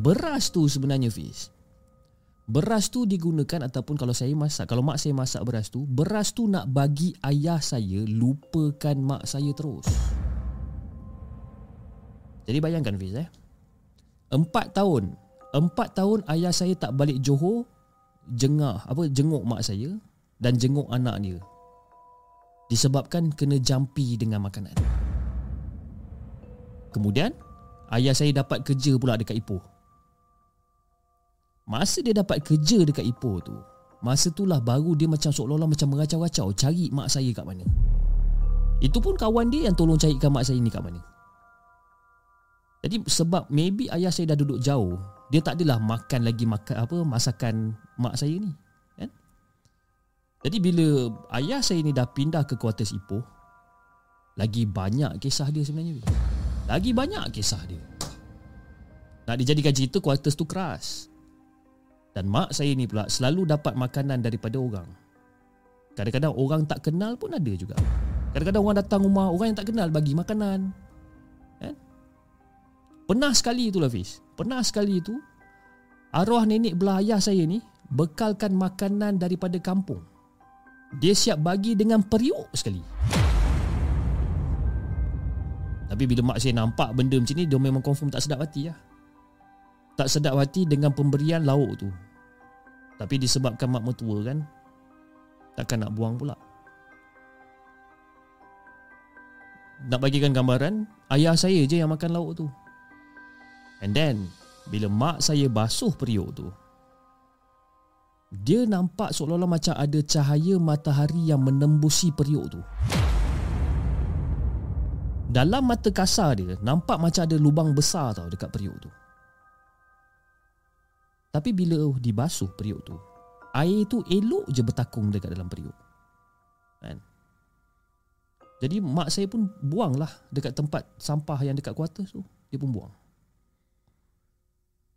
[SPEAKER 1] Beras tu sebenarnya Fiz Beras tu digunakan ataupun kalau saya masak, kalau mak saya masak beras tu, beras tu nak bagi ayah saya lupakan mak saya terus. Jadi bayangkan Fiz eh. Empat tahun. Empat tahun ayah saya tak balik Johor, jengah, apa, jenguk mak saya dan jenguk anak dia. Disebabkan kena jampi dengan makanan. Kemudian, ayah saya dapat kerja pula dekat Ipoh. Masa dia dapat kerja dekat Ipoh tu Masa itulah baru dia macam seolah-olah macam meracau-racau Cari mak saya kat mana Itu pun kawan dia yang tolong carikan mak saya ni kat mana Jadi sebab maybe ayah saya dah duduk jauh Dia tak adalah makan lagi makan apa masakan mak saya ni kan? Jadi bila ayah saya ni dah pindah ke kuartus Ipoh Lagi banyak kisah dia sebenarnya. Lagi banyak kisah dia Nak dijadikan cerita Quarters tu keras Dan mak saya ni pula Selalu dapat makanan daripada orang. Kadang-kadang orang tak kenal pun ada juga. Kadang-kadang orang datang rumah Orang yang tak kenal bagi makanan. Eh? Pernah sekali tu lah Fiz Pernah sekali tu Arwah nenek belah ayah saya ni Bekalkan makanan daripada kampung. Dia siap bagi dengan periuk sekali. Tapi bila mak saya nampak benda macam ni Dia memang confirm tak sedap hati lah Tak sedap hati dengan pemberian lauk tu. Tapi disebabkan mak mertua kan Takkan nak buang pula. Nak bagikan gambaran Ayah saya je yang makan lauk tu. And then Bila mak saya basuh periuk tu Dia nampak seolah-olah macam ada cahaya matahari yang menembusi periuk tu. Dalam mata kasar dia Nampak macam ada lubang besar tau Dekat periuk tu Tapi bila dibasuh periuk tu Air tu elok je bertakung Dekat dalam periuk. Kan? Jadi mak saya pun buang lah Dekat tempat sampah yang dekat kuartus tu. Dia pun buang.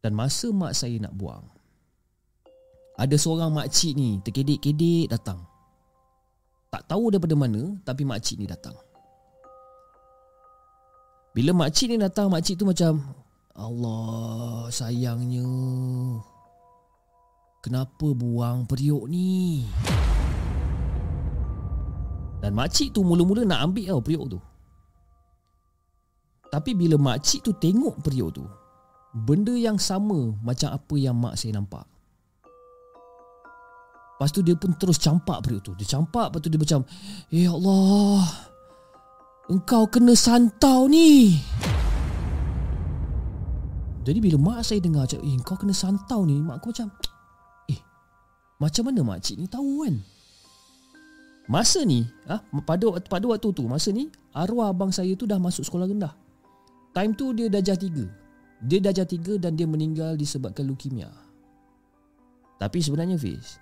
[SPEAKER 1] Dan masa mak saya nak buang Ada seorang makcik ni Terkedik-kedik datang. Tak tahu daripada mana Tapi makcik ni datang. Bila makcik ni datang Makcik tu macam Allah sayangnya. Kenapa buang periuk ni? Dan makcik tu mula-mula nak ambil tau periuk tu. Tapi bila makcik tu tengok periuk tu Benda yang sama macam apa yang mak saya nampak. Lepas tu dia pun terus campak periuk tu. Dia campak lepas tu dia macam Ya Allah Engkau kena santau ni Jadi bila mak saya dengar macam Eh kau kena santau ni Mak aku macam Eh Macam mana makcik ni tahu kan Masa ni ah pada pada waktu tu masa ni arwah abang saya tu dah masuk sekolah rendah. Time tu dia darjah 3. Dia darjah 3 dan dia meninggal disebabkan leukemia. Tapi sebenarnya Fiz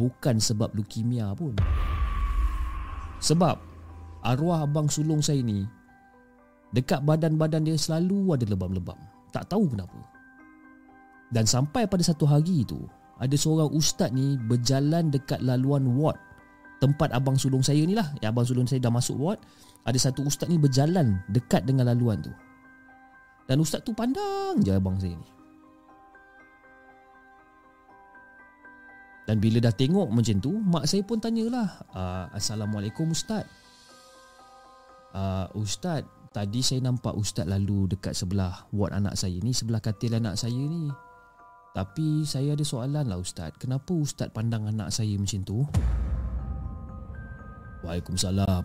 [SPEAKER 1] bukan sebab leukemia pun. Sebab arwah abang sulung saya ni dekat badan-badan dia selalu ada lebam-lebam. Tak tahu kenapa. Dan sampai pada satu hari itu, ada seorang ustaz ni berjalan dekat laluan ward tempat abang sulung saya ni lah. Yang abang sulung saya dah masuk ward. Ada satu ustaz ni berjalan dekat dengan laluan tu. Dan ustaz tu pandang je abang saya ni. Dan bila dah tengok macam tu, mak saya pun tanyalah, ah, Assalamualaikum Ustaz uh, Ustaz Tadi saya nampak Ustaz lalu dekat sebelah ward anak saya ni Sebelah katil anak saya ni Tapi saya ada soalan lah Ustaz Kenapa Ustaz pandang anak saya macam tu? Waalaikumsalam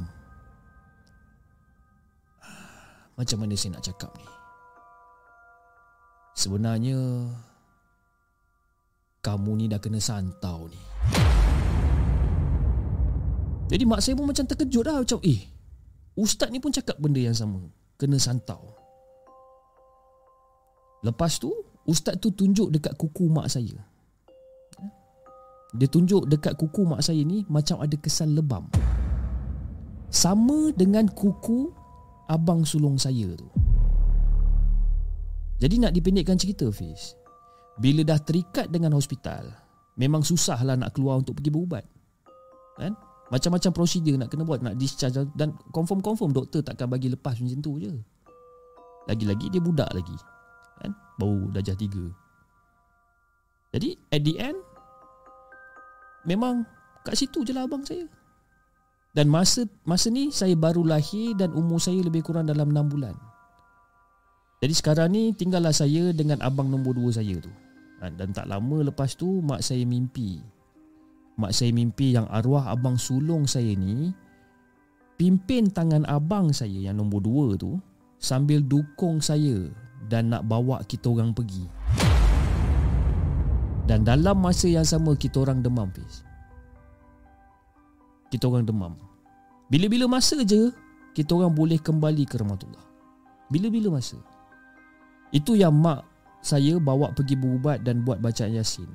[SPEAKER 1] Macam mana saya nak cakap ni? Sebenarnya Kamu ni dah kena santau ni Jadi mak saya pun macam terkejut lah Macam eh Ustaz ni pun cakap benda yang sama. Kena santau. Lepas tu Ustaz tu tunjuk dekat kuku mak saya. Dia tunjuk dekat kuku mak saya ni Macam ada kesan lebam. Sama dengan kuku Abang sulung saya tu. Jadi nak dipendekkan cerita Fiz? Bila dah terikat dengan hospital Memang susah lah nak keluar untuk pergi berubat. Kan? Macam-macam prosedur nak kena buat Nak discharge Dan confirm-confirm doktor takkan bagi lepas macam tu je. Lagi-lagi dia budak lagi kan? Baru darjah tiga. Jadi at the end Memang kat situ je lah abang saya. Dan masa masa ni saya baru lahir Dan umur saya lebih kurang dalam 6 bulan. Jadi sekarang ni tinggallah saya dengan abang nombor 2 saya tu. Kan? Dan tak lama lepas tu mak saya mimpi Mak saya mimpi yang arwah abang sulung saya ni Pimpin tangan abang saya yang nombor dua tu Sambil dukung saya Dan nak bawa kita orang pergi. Dan dalam masa yang sama kita orang demam Fiz. Kita orang demam. Bila-bila masa je Kita orang boleh kembali ke Rahmatullah. Bila-bila masa. Itu yang mak saya bawa pergi berubat dan buat bacaan Yasin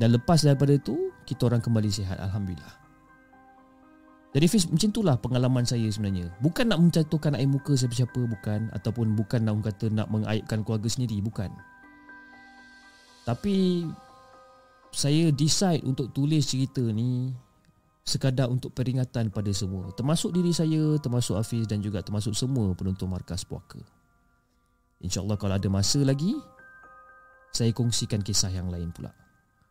[SPEAKER 1] Dan lepas daripada itu Kita orang kembali sihat. Alhamdulillah. Jadi Fiz macam itulah pengalaman saya sebenarnya. Bukan nak menjatuhkan air muka siapa-siapa Bukan. Ataupun bukan nak kata nak mengaibkan keluarga sendiri Bukan. Tapi Saya decide untuk tulis cerita ni Sekadar untuk peringatan pada semua. Termasuk diri saya Termasuk Hafiz Dan juga termasuk semua penonton Markas Puaka. InsyaAllah kalau ada masa lagi Saya kongsikan kisah yang lain pula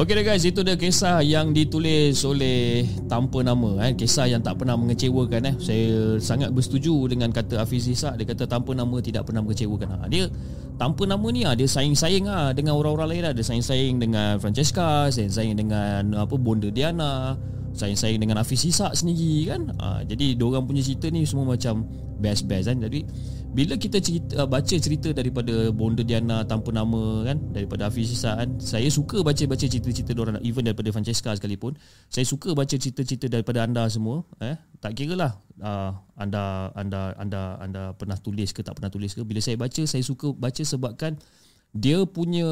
[SPEAKER 1] Okey dah guys, itu dia kisah yang ditulis oleh tanpa nama eh. Kisah yang tak pernah mengecewakan eh. Saya sangat bersetuju dengan kata Hafiz Isak Dia kata tanpa nama tidak pernah mengecewakan ha, Dia tanpa nama ni ha, dia saing-saing ha, dengan orang-orang lain ha. Dia saing-saing dengan Francesca Saing-saing dengan apa Bonda Diana Saing-saing dengan Hafiz Isak sendiri kan? Ha, Jadi orang punya cerita ni semua macam best-best kan? Jadi bila kita cerita, uh, baca cerita daripada Bonda Diana tanpa nama kan? Daripada Hafiz Isa kan? Saya suka baca-baca cerita-cerita orang even daripada Francesca sekalipun. Saya suka baca cerita-cerita daripada anda semua eh? Tak kiralah uh, anda anda anda anda pernah tulis ke tak pernah tulis ke. Bila saya baca saya suka baca sebabkan dia punya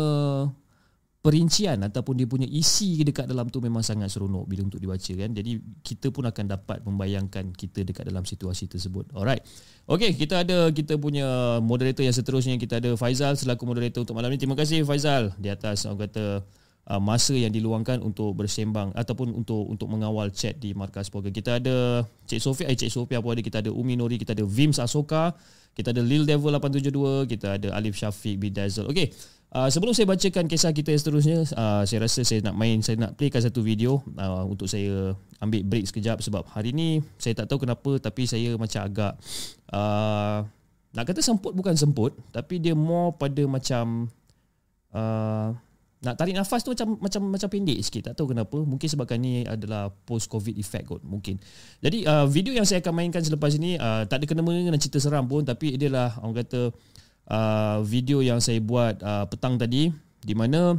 [SPEAKER 1] perincian ataupun dia punya isi dekat dalam tu memang sangat seronok bila untuk dibaca kan. Jadi kita pun akan dapat membayangkan kita dekat dalam situasi tersebut. Alright. Okay, kita ada kita punya moderator yang seterusnya kita ada Faizal selaku moderator untuk malam ni. Terima kasih Faizal di atas orang kata uh, masa yang diluangkan untuk bersembang ataupun untuk untuk mengawal chat di markas program. Kita ada Cik Sofia, eh Cik Sofia apa ada kita ada Umi Nori, kita ada Vims Asoka, kita ada Lil Devil 872, kita ada Alif Syafiq Bidazzle. Okay. Uh, sebelum saya bacakan kisah kita yang seterusnya, uh, saya rasa saya nak main, saya nak playkan satu video uh, untuk saya ambil break sekejap sebab hari ni saya tak tahu kenapa tapi saya macam agak uh, nak kata semput bukan semput tapi dia more pada macam uh, nak tarik nafas tu macam macam macam pendek sikit. Tak tahu kenapa. Mungkin sebabkan ni adalah post covid effect kot mungkin. Jadi uh, video yang saya akan mainkan selepas ini uh, tak ada kena mengena dengan cerita seram pun tapi dia adalah orang kata uh, video yang saya buat uh, petang tadi di mana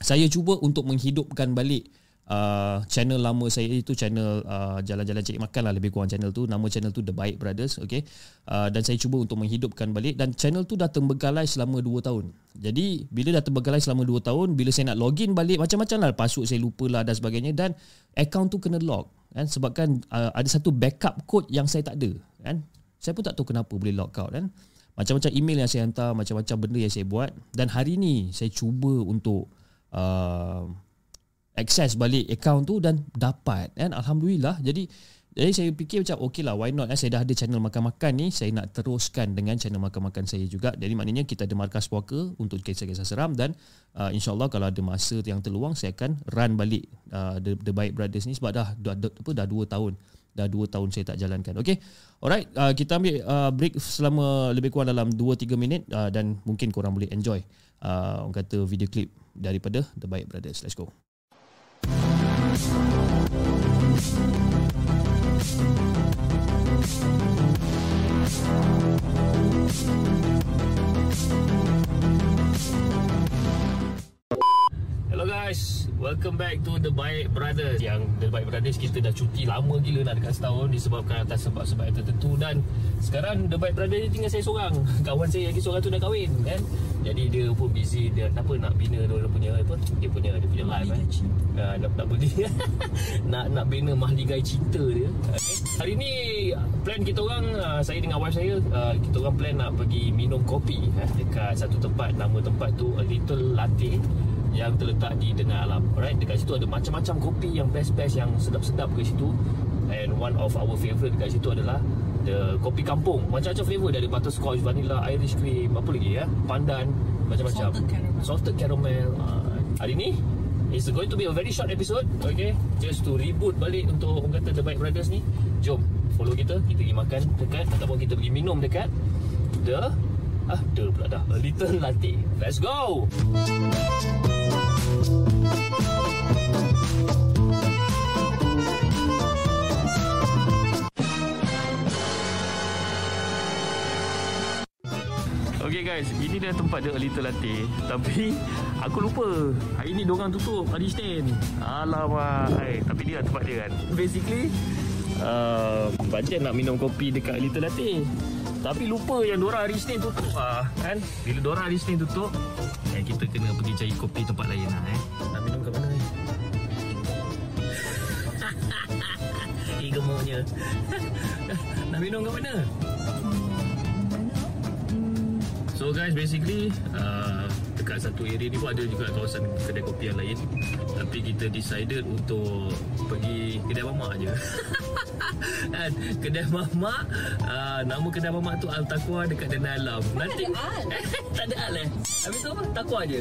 [SPEAKER 1] saya cuba untuk menghidupkan balik uh, channel lama saya itu channel uh, jalan-jalan cari makan lah lebih kurang channel tu. Nama channel tu The Baik Brothers okay? Uh, dan saya cuba untuk menghidupkan balik. Dan channel tu dah terbengkalai selama 2 tahun. Jadi bila dah terbengkalai selama 2 tahun bila saya nak login balik macam-macam lah password saya lupa lah dan sebagainya dan account tu kena lock kan? Sebabkan uh, ada satu backup code yang saya tak ada kan? Saya pun tak tahu kenapa boleh lock out kan macam-macam email yang saya hantar, macam-macam benda yang saya buat dan hari ni saya cuba untuk uh, access balik account tu dan dapat kan alhamdulillah. Jadi jadi saya fikir macam okey lah why not eh? saya dah ada channel makan-makan ni saya nak teruskan dengan channel makan-makan saya juga. Jadi maknanya kita ada markas puaka untuk kisah-kisah seram dan uh, insyaallah kalau ada masa yang terluang saya akan run balik uh, the, the Bike Brothers ni sebab dah dah, dah apa dah 2 tahun dah 2 tahun saya tak jalankan. Okey. Alright, uh, kita ambil uh, break selama lebih kurang dalam 2-3 minit uh, dan mungkin korang boleh enjoy uh, orang kata video clip daripada The Bike Brothers. Let's go. Hello welcome back to The Baik Brothers. Yang The Baik Brothers kita dah cuti lama gila nak dekat setahun Disebabkan atas sebab-sebab yang tertentu. Dan sekarang The Baik Brothers ni tinggal saya seorang. Kawan saya lagi seorang tu nak kahwin kan? Jadi dia pun busy. Dia apa nak bina dia punya apa? Dia punya dia punya live kan uh, Nak nak beli. Nak nak bina mahligai cinta dia. Okay. Hari ni plan kita orang uh, Saya dengan wife saya uh, Kita orang plan nak pergi minum kopi eh, Dekat satu tempat. Nama tempat tu A Little Latte yang terletak di tengah alam. Alright, dekat situ ada macam-macam kopi yang best-best yang sedap-sedap ke situ. And one of our favourite dekat situ adalah the kopi kampung. Macam-macam flavour dari butterscotch, vanilla, Irish cream, apa lagi ya? Pandan, macam-macam.
[SPEAKER 4] Salted caramel.
[SPEAKER 1] Salted caramel. Uh, hari ni It's going to be a very short episode Okay Just to reboot balik Untuk orang kata The Bike Brothers ni Jom Follow kita Kita pergi makan dekat Ataupun kita pergi minum dekat The Ah, the pula dah A little latte Let's go Okay guys, ini dah tempat dia little latte. Tapi aku lupa. Hari ni diorang tutup. Hari Isnin. Alamak. Tapi ni lah tempat dia kan? Basically uh, Bajet nak minum kopi dekat little latte. Tapi lupa yang diorang hari Isnin tutup lah. Kan? Bila diorang hari Isnin tutup, eh, kita kena pergi cari kopi tempat lain lah. Eh. Nak minum kat mana ni? Eh, gemuknya. nak minum kat mana? So guys basically uh, dekat satu area ni pun ada juga kawasan kedai kopi yang lain tapi kita decided untuk pergi kedai mamak je kan? Kedai mamak uh, nama kedai mamak tu Al Taqwa dekat Dana Alam. Nanti tak ada al eh? Habis tu apa? Taqwa je.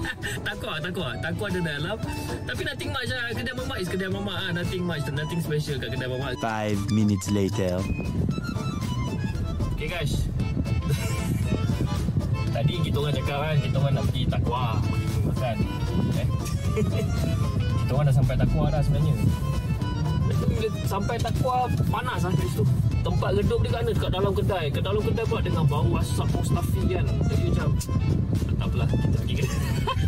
[SPEAKER 1] Taqwa Taqwa. Taqwa Dana Alam. Tapi nothing much lah. Kedai mamak is kedai mamak ah. Nothing much. Nothing special kat kedai mamak.
[SPEAKER 2] Five minutes later.
[SPEAKER 1] Okay guys. Tadi kita orang cakap kan Kita orang nak pergi takwa makan. Eh? Kita orang dah sampai takwa dah sebenarnya bila sampai takwa Panas lah kat situ. Tempat redup dia kat mana? Dekat dalam kedai. Kat dalam kedai pula dengan bau asap Mustafi kan. Jadi macam Tak apalah Kita pergi kedai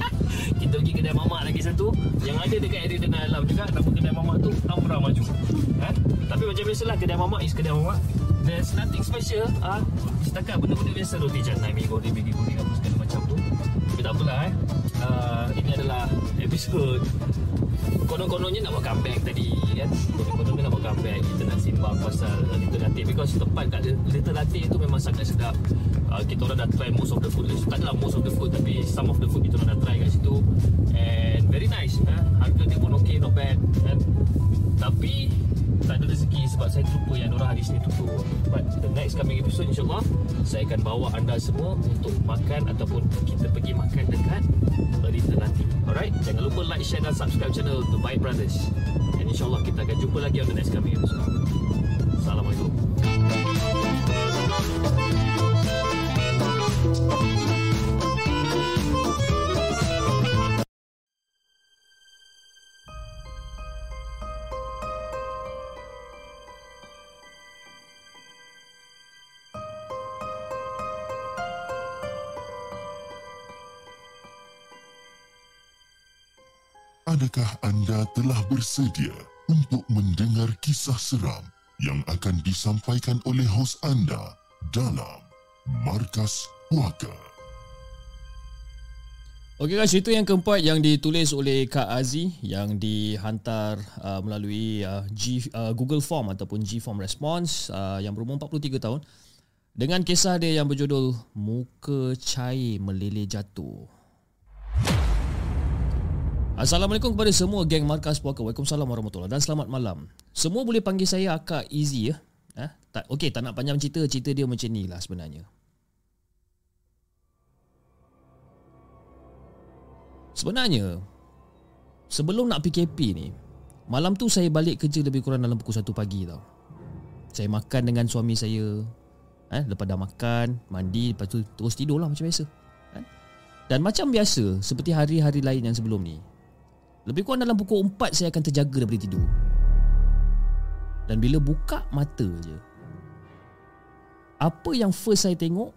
[SPEAKER 1] Kita pergi kedai mamak lagi satu. Yang ada dekat area Denai Alam juga Nama kedai mamak tu Amra Maju. Ha? Tapi macam biasalah Kedai mamak is kedai mamak. There's nothing special ah. Setakat benda-benda biasa Roti canai, mi goreng, bigi goreng Apa segala macam tu. Tapi tak apalah eh. Uh, Ini adalah episod Konon-kononnya nak buat comeback tadi kan Konon-kononnya nak buat comeback Kita nak simbang pasal Little Latte Because tempat kat Little Latte tu memang sangat sedap uh, Kita orang dah try most of the food Tak adalah most of the food Tapi some of the food kita orang dah try kat situ And very nice eh? Harga dia pun okay, not bad kan? Tapi tak ada rezeki sebab saya terlupa yang orang hari Isnin tutup. But the next coming episode insyaAllah saya akan bawa anda semua untuk makan ataupun kita pergi makan dekat Little Latte. Alright, jangan lupa like, share dan subscribe channel The Bite Brothers. And insyaAllah kita akan jumpa lagi on the next coming episode.
[SPEAKER 3] Adakah anda telah bersedia untuk mendengar kisah seram yang akan disampaikan oleh hos anda dalam Markas Puaka?
[SPEAKER 1] Okey guys, itu yang keempat yang ditulis oleh Kak Azi yang dihantar uh, melalui uh, G, uh, Google Form ataupun G Form Response uh, yang berumur 43 tahun dengan kisah dia yang berjudul Muka Cair Meleleh Jatuh. Assalamualaikum kepada semua geng Markas Puaka. Waalaikumsalam warahmatullahi dan selamat malam. Semua boleh panggil saya Akak Easy ya. Eh? Tak, okey, tak nak panjang cerita, cerita dia macam ni lah sebenarnya. Sebenarnya Sebelum nak PKP ni Malam tu saya balik kerja lebih kurang dalam pukul 1 pagi tau Saya makan dengan suami saya eh, Lepas dah makan, mandi Lepas tu terus tidur lah macam biasa eh? Dan macam biasa Seperti hari-hari lain yang sebelum ni Lebih kurang dalam pukul 4 Saya akan terjaga daripada tidur. Dan bila buka mata je Apa yang first saya tengok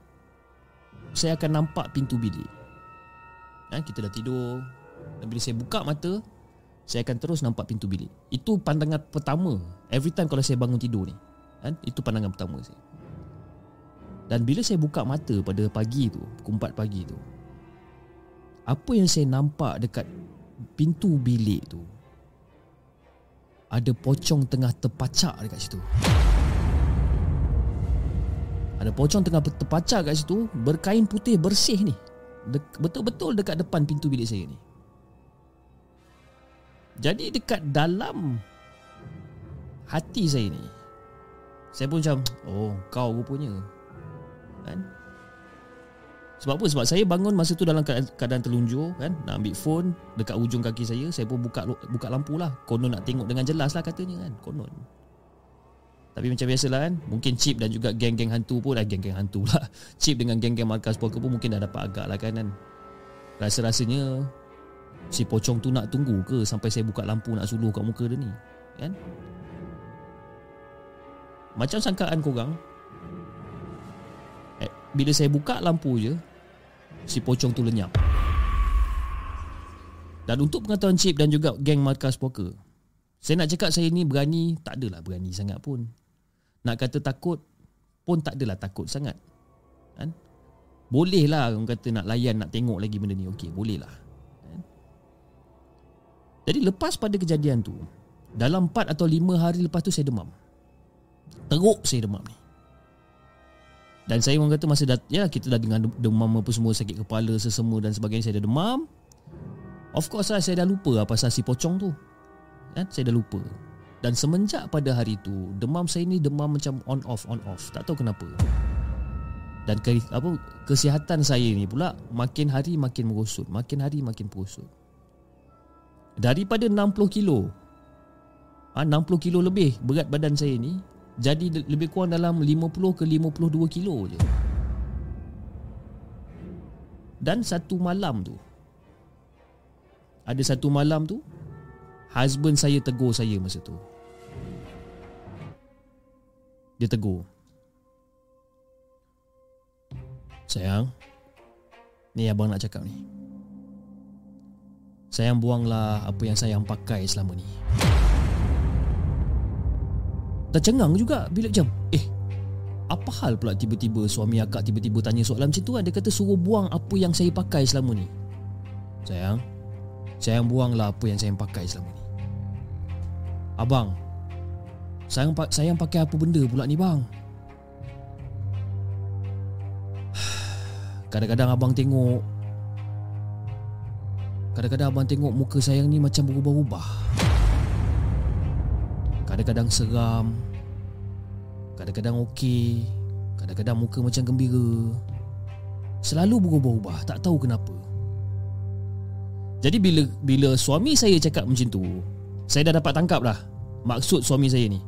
[SPEAKER 1] Saya akan nampak pintu bilik. Ha, Kita dah tidur. Dan bila saya buka mata Saya akan terus nampak pintu bilik. Itu pandangan pertama. Every time kalau saya bangun tidur ni kan? Itu pandangan pertama saya. Dan bila saya buka mata pada pagi tu Pukul 4 pagi tu Apa yang saya nampak dekat Pintu bilik tu Ada pocong tengah terpacak dekat situ ada pocong tengah terpacak kat situ Berkain putih bersih ni betul-betul dekat depan pintu bilik saya ni. Jadi dekat dalam hati saya ni saya pun macam oh kau rupanya. Kan? Sebab apa? Sebab saya bangun masa tu dalam keadaan terlunjur kan? Nak ambil phone dekat ujung kaki saya saya pun buka buka lampu lah. Konon nak tengok dengan jelas lah katanya kan? Konon. Tapi macam biasalah kan? Mungkin Chip dan juga geng-geng hantu pun Dah geng-geng hantu lah Chip dengan geng-geng markas poker pun Mungkin dah dapat agak lah kan, kan? Rasa-rasanya Si pocong tu nak tunggu ke Sampai saya buka lampu Nak suluh kat muka dia ni Kan? Macam sangkaan korang eh, bila saya buka lampu je si pocong tu lenyap. Dan untuk pengetahuan Cip dan juga geng Markas Poker, saya nak cakap saya ni berani, tak adalah berani sangat pun. Nak kata takut pun tak adalah takut sangat. Kan? Boleh lah orang kata nak layan, nak tengok lagi benda ni. Okey, boleh lah. Kan? Jadi lepas pada kejadian tu, dalam 4 atau 5 hari lepas tu saya demam. Teruk saya demam ni. Dan saya orang kata masa dat ya kita dah dengan demam apa semua sakit kepala sesama dan sebagainya saya dah demam. Of course lah saya dah lupa apa pasal si pocong tu. Kan saya dah lupa. Dan semenjak pada hari tu demam saya ni demam macam on off on off. Tak tahu kenapa. Dan ke, apa kesihatan saya ni pula makin hari makin merosot, makin hari makin merosot. Daripada 60 kilo ha, 60 kilo lebih berat badan saya ni jadi lebih kurang dalam 50 ke 52 kilo je. Dan satu malam tu ada satu malam tu Husband saya tegur saya masa tu. Dia tegur Sayang Ni abang nak cakap ni. Sayang buanglah apa yang sayang pakai selama ni Tercengang juga bila jam Eh apa hal pula tiba-tiba suami akak tiba-tiba tanya soalan macam tu kan? Dia kata suruh buang apa yang saya pakai selama ni. Sayang Sayang buanglah apa yang saya pakai selama ni. Abang Sayang, sayang pakai apa benda pula ni bang? Kadang-kadang abang tengok Kadang-kadang abang tengok muka sayang ni macam berubah-ubah Kadang-kadang seram Kadang-kadang okey Kadang-kadang muka macam gembira Selalu berubah-ubah Tak tahu kenapa jadi bila bila suami saya cakap macam tu, saya dah dapat tangkap lah maksud suami saya ni.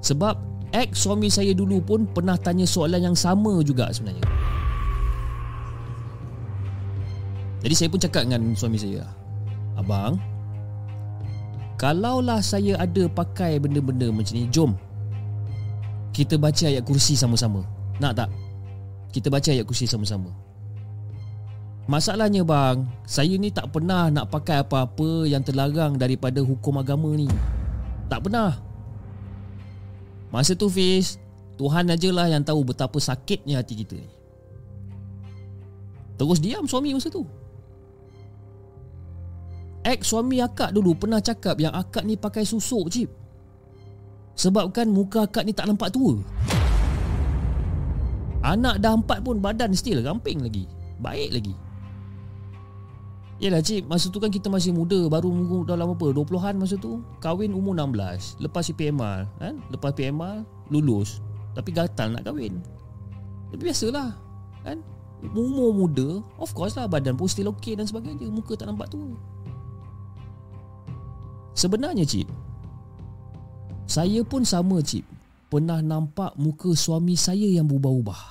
[SPEAKER 1] Sebab ex suami saya dulu pun pernah tanya soalan yang sama juga sebenarnya. Jadi saya pun cakap dengan suami saya, "Abang, kalaulah saya ada pakai benda-benda macam ni, jom kita baca ayat kursi sama-sama. Nak tak? Kita baca ayat kursi sama-sama." Masalahnya bang, saya ni tak pernah nak pakai apa-apa yang terlarang daripada hukum agama ni. Tak pernah. Masa tu Fiz, Tuhan aja lah yang tahu betapa sakitnya hati kita ni. Terus diam suami masa tu. Ex suami akak dulu pernah cakap yang akak ni pakai susuk cip. Sebabkan muka akak ni tak nampak tua. Anak dah empat pun badan still ramping lagi. Baik lagi. Yelah cik Masa tu kan kita masih muda Baru dalam apa 20-an masa tu Kahwin umur 16 Lepas PMR kan? Lepas PMR Lulus Tapi gatal nak kahwin Tapi biasalah kan? Umur muda Of course lah Badan pun still okay dan sebagainya Muka tak nampak tu Sebenarnya cik Saya pun sama cik. Pernah nampak muka suami saya yang berubah-ubah.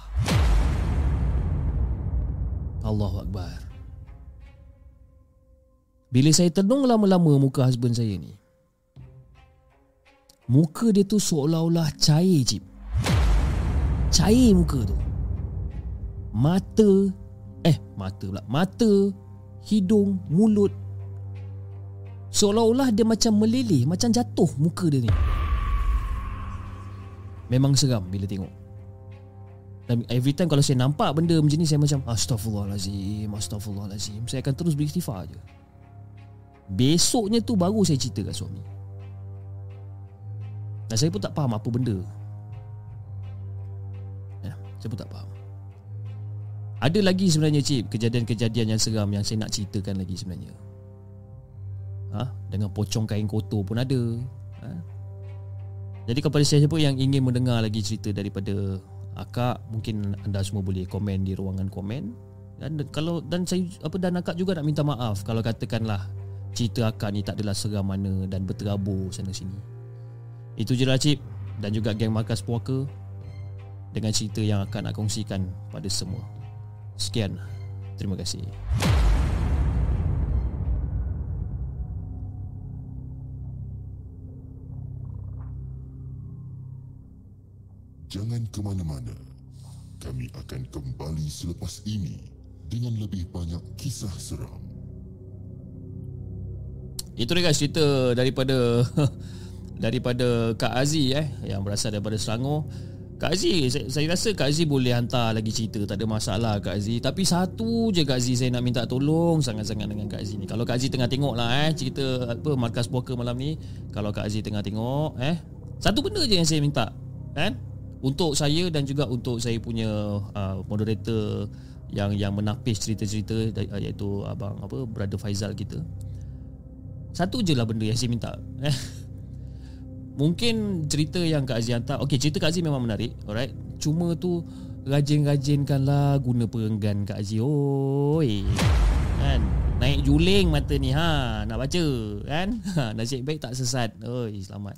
[SPEAKER 1] Allahu Akbar. Bila saya tenung lama-lama muka husband saya ni Muka dia tu seolah-olah cair cip Cair muka tu. Mata Eh mata pula. Mata Hidung Mulut Seolah-olah dia macam meleleh Macam jatuh muka dia ni. Memang seram bila tengok. Dan every time kalau saya nampak benda macam ni Saya macam Astaghfirullahalazim Astaghfirullahalazim. Saya akan terus beristighfar je. Besoknya tu baru saya cerita kat suami. Dan saya pun tak faham apa benda. Ya, Saya pun tak faham. Ada lagi sebenarnya cip Kejadian-kejadian yang seram yang saya nak ceritakan lagi sebenarnya ha? Dengan pocong kain kotor pun ada ha? Jadi kepada siapa yang ingin mendengar lagi cerita daripada Akak Mungkin anda semua boleh komen di ruangan komen dan kalau dan saya apa dan akak juga nak minta maaf kalau katakanlah cerita akak ni tak adalah seram mana dan berterabur sana sini. Itu je lah Cip dan juga geng Markas Puaka dengan cerita yang akan nak kongsikan pada semua. Sekian. Terima kasih.
[SPEAKER 3] Jangan ke mana-mana. Kami akan kembali selepas ini dengan lebih banyak kisah seram.
[SPEAKER 1] Itu dia guys cerita daripada daripada Kak Aziz eh yang berasal daripada Selangor. Kak Aziz, saya, saya rasa Kak Aziz boleh hantar lagi cerita Tak ada masalah Kak Aziz Tapi satu je Kak Aziz saya nak minta tolong Sangat-sangat dengan Kak Aziz ni Kalau Kak Aziz tengah tengok lah eh Cerita apa Markas Poker malam ni Kalau Kak Aziz tengah tengok eh Satu benda je yang saya minta Kan Untuk saya dan juga untuk saya punya uh, Moderator yang yang menapis cerita-cerita iaitu abang apa brother Faizal kita. Satu je lah benda yang saya minta. Eh Mungkin cerita yang Kak Aziz hantar Okay cerita Kak Aziz memang menarik Alright. Cuma tu Rajin-rajinkanlah Guna perenggan Kak Aziz Oi. Kan? Naik juling mata ni ha Nak baca Kan? Ha, Nasib baik tak sesat. Oi selamat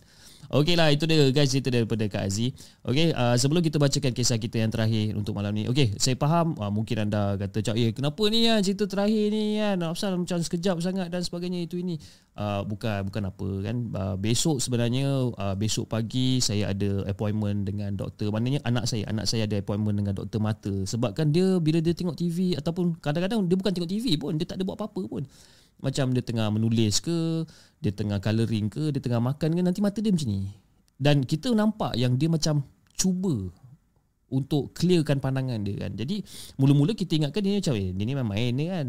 [SPEAKER 1] Okey lah itu dia guys cerita daripada Kak Aziz. Okey uh, sebelum kita bacakan kisah kita yang terakhir untuk malam ni. Okey saya faham uh, mungkin anda kata cak eh kenapa ni ya cerita terakhir ni ya? asal macam sekejap sangat dan sebagainya itu ini. Uh, bukan bukan apa kan uh, besok sebenarnya uh, besok pagi saya ada appointment dengan doktor maknanya anak saya anak saya ada appointment dengan doktor mata sebab kan dia bila dia tengok TV ataupun kadang-kadang dia bukan tengok TV pun dia tak ada buat apa-apa pun macam dia tengah menulis ke dia tengah colouring ke dia tengah makan ke nanti mata dia macam ni. Dan kita nampak yang dia macam cuba untuk clearkan pandangan dia kan. Jadi mula-mula kita ingatkan dia macam eh dia ni main-main ni kan.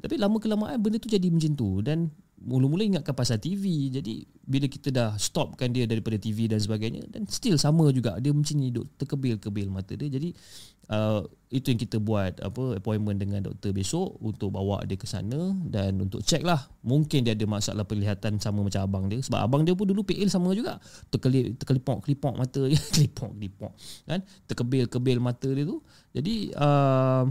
[SPEAKER 1] Tapi lama kelamaan benda tu jadi macam tu. Dan mula-mula ingatkan pasal TV jadi bila kita dah stopkan dia daripada TV dan sebagainya dan still sama juga. Dia macam ni duk terkebil-kebil mata dia. Jadi uh, itu yang kita buat apa appointment dengan doktor besok untuk bawa dia ke sana. Dan untuk check lah mungkin dia ada masalah penglihatan sama macam abang dia. Sebab abang dia pun dulu PL sama juga. Terkelip terkelipok-kelipok mata dia. Kelipok-kelipok kan? Terkebil-kebil mata dia tu. Jadi uh,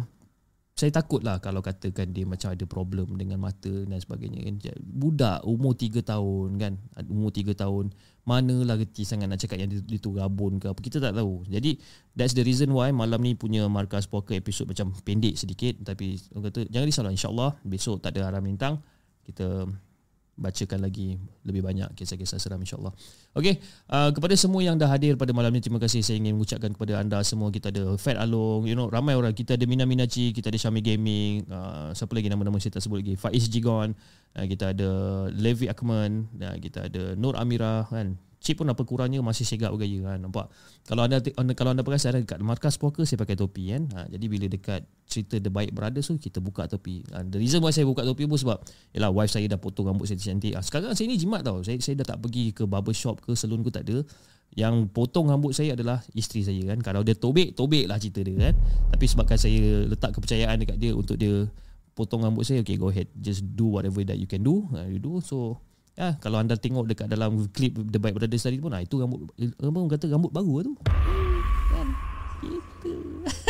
[SPEAKER 1] saya takut lah kalau katakan dia macam ada problem dengan mata dan sebagainya kan. Budak umur 3 tahun kan, umur 3 tahun, manalah reti sangat nak cakap yang dia, dia tu rabun ke apa, kita tak tahu. Jadi that's the reason why malam ni punya Markas Poker episode macam pendek sedikit tapi orang kata jangan risaulah insyaAllah besok tak ada haram lintang kita bacakan lagi lebih banyak kisah-kisah seram insyaAllah. Okey, uh, kepada semua yang dah hadir pada malam ini, terima kasih saya ingin mengucapkan kepada anda semua. Kita ada Fat Along, you know, ramai orang. Kita ada Mina Minaci, kita ada Syami Gaming, uh, siapa lagi nama-nama saya tak sebut lagi. Faiz Jigon, uh, kita ada Levi Akman, uh, kita ada Nur Amira kan chip pun apa kurangnya masih segak bergaya kan nampak? Kalau anda, kalau anda perasan dekat markas poker saya pakai topi kan? Ha, jadi bila dekat cerita The Bike Brothers tu kita buka topi. Ha, the reason why saya buka topi pun sebab yalah wife saya dah potong rambut saya cantik. Ha, sekarang saya ni jimat tau. Saya, saya dah tak pergi ke barber shop ke salon ke tak ada. Yang potong rambut saya adalah isteri saya kan? Kalau dia tobek tobek lah cerita dia kan? Tapi sebabkan saya letak kepercayaan dekat dia untuk dia potong rambut saya okay go ahead. Just do whatever that you can do. Ha, you do so Ya, kalau anda tengok dekat dalam klip The Bike Brothers tadi pun, nah, itu rambut, orang kata rambut baru lah tu. Kan? Gitu.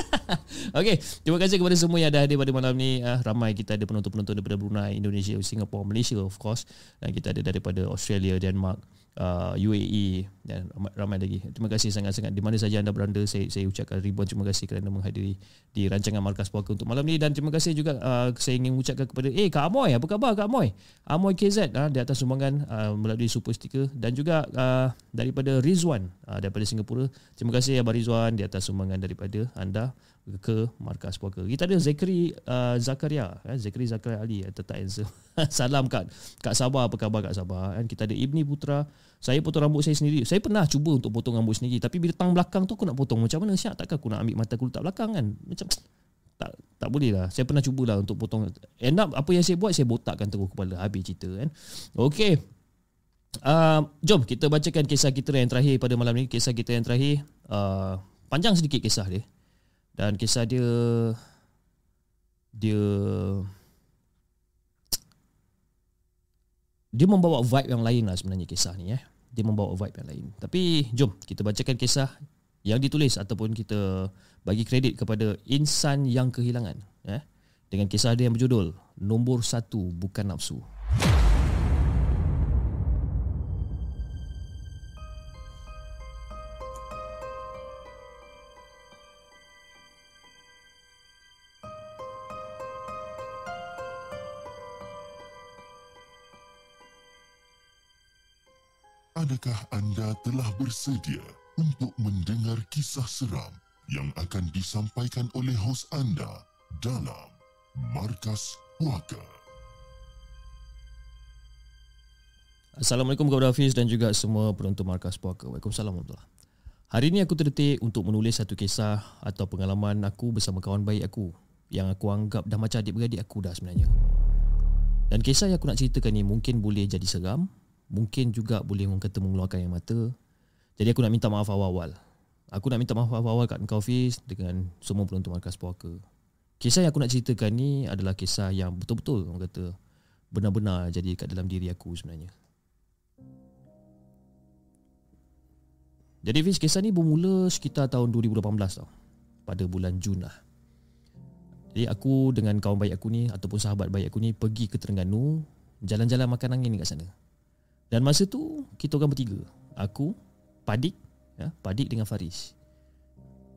[SPEAKER 1] okay, terima kasih kepada semua yang ada hadir pada malam ni. Uh, ramai kita ada penonton-penonton daripada Brunei, Indonesia, Singapura, Malaysia of course. Dan kita ada daripada Australia, Denmark, uh, UAE dan ramai, ramai lagi. Terima kasih sangat-sangat di mana saja anda berada. Saya saya ucapkan ribuan terima kasih kerana menghadiri di rancangan Markas Puaka untuk malam ni dan terima kasih juga uh, saya ingin mengucapkan kepada eh Kak Amoy, apa khabar Kak Amoy? Amoy KZ uh, di atas sumbangan uh, melalui super sticker dan juga uh, daripada Rizwan uh, daripada Singapura. Terima kasih Abang Rizwan di atas sumbangan daripada anda ke markas puaka. Kita ada Zakri uh, Zakaria, eh, Zakri Zakaria Ali eh, tetap. Salam kat Kak Sabah, apa khabar Kak Sabah? Eh, kita ada Ibni Putra. Saya potong rambut saya sendiri. Saya pernah cuba untuk potong rambut sendiri, tapi bila tang belakang tu aku nak potong macam mana? Syak takkan aku nak ambil mata aku letak belakang kan? Macam tak tak boleh lah. Saya pernah cubalah untuk potong. End up apa yang saya buat saya botakkan terus kepala habis cerita kan. Okey. Uh, jom kita bacakan kisah kita yang terakhir pada malam ni. Kisah kita yang terakhir uh, panjang sedikit kisah dia. Dan kisah dia dia dia membawa vibe yang lain lah sebenarnya kisah ni eh. Dia membawa vibe yang lain. Tapi jom kita bacakan kisah yang ditulis ataupun kita bagi kredit kepada insan yang kehilangan eh dengan kisah dia yang berjudul Nombor Satu Bukan Nafsu.
[SPEAKER 3] Telah bersedia untuk mendengar kisah seram yang akan disampaikan oleh hos anda dalam Markas Puaka.
[SPEAKER 1] Assalamualaikum kepada Hafiz dan juga semua penonton Markas Puaka. Waalaikumsalam warahmatullahi Hari ini aku terdetik untuk menulis satu kisah atau pengalaman aku bersama kawan baik aku yang aku anggap dah macam adik-beradik aku dah sebenarnya. Dan kisah yang aku nak ceritakan ni mungkin boleh jadi seram, mungkin juga boleh orang kata mengeluarkan yang mata. Jadi aku nak minta maaf awal-awal. Aku nak minta maaf awal-awal kat kau Fiz dengan semua penonton Markas Puaka. Kisah yang aku nak ceritakan ni adalah kisah yang betul-betul orang kata benar-benar jadi kat dalam diri aku sebenarnya. Jadi Fiz, kisah ni bermula sekitar tahun 2018 tau. Pada bulan Jun lah. Jadi aku dengan kawan baik aku ni ataupun sahabat baik aku ni pergi ke Terengganu jalan-jalan makan angin kat sana. Dan masa tu kita orang bertiga. Aku, Padik, ya, Padik dengan Faris.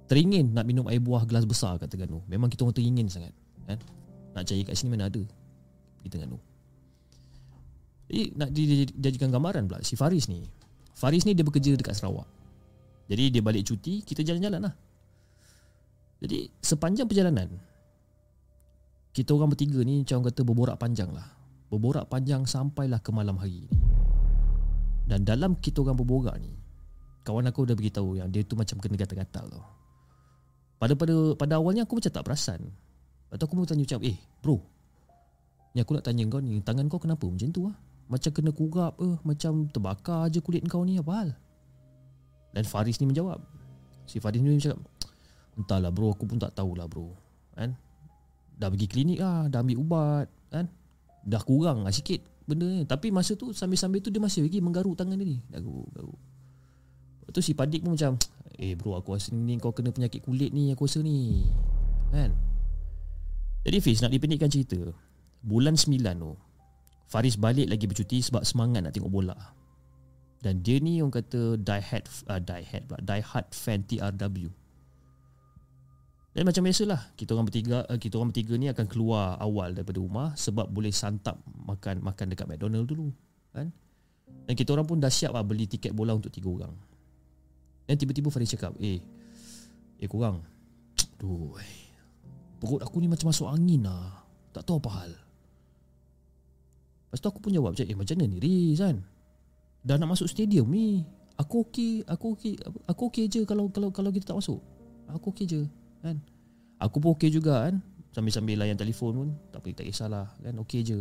[SPEAKER 1] Teringin nak minum air buah gelas besar kat Terengganu. Memang kita orang teringin sangat. Kan? Nak cari kat sini mana ada di Terengganu. Jadi nak dijadikan gambaran pula si Faris ni. Faris ni dia bekerja dekat Sarawak. Jadi dia balik cuti, kita jalan-jalan lah. Jadi sepanjang perjalanan kita orang bertiga ni macam kata berborak panjang lah. Berborak panjang sampailah ke malam hari ni. Dan dalam kita orang berborak ni, kawan aku dah beritahu yang dia tu macam kena gatal-gatal tau. Pada pada pada awalnya aku macam tak perasan. Lepas tu aku pun tanya macam, eh bro, ni aku nak tanya kau ni, tangan kau kenapa macam tu lah? Macam kena kurap eh, macam terbakar je kulit kau ni, apa hal? Dan Faris ni menjawab. Si Faris ni cakap, entahlah bro, aku pun tak tahulah bro. Kan? dah pergi klinik lah, dah ambil ubat kan. Dah kurang lah sikit benda ni. Tapi masa tu sambil-sambil tu dia masih lagi menggaruk tangan dia ni. Garuk, garuk. Tu si Padik pun macam, eh bro aku rasa ni kau kena penyakit kulit ni aku rasa ni. Kan? Jadi Fiz nak dipendekkan cerita. Bulan 9 tu, Faris balik lagi bercuti sebab semangat nak tengok bola. Dan dia ni orang kata die hard, uh, die hard, die hard fan TRW. Dan macam biasalah, kita orang bertiga eh, kita orang bertiga ni akan keluar awal daripada rumah sebab boleh santap makan makan dekat McDonald dulu, kan? Dan kita orang pun dah siap lah beli tiket bola untuk tiga orang. Dan tiba-tiba Faris cakap, "Eh, eh kurang. Duh, perut aku ni macam masuk angin lah. Tak tahu apa hal." Lepas tu aku pun jawab macam, "Eh, macam mana ni, Riz kan? Dah nak masuk stadium ni. Aku okey, aku okey, aku okey je kalau kalau kalau kita tak masuk. Aku okey je." Kan? Aku pun okey juga kan? Sambil-sambil layan telefon pun tapi tak kisahlah kan? Okey je.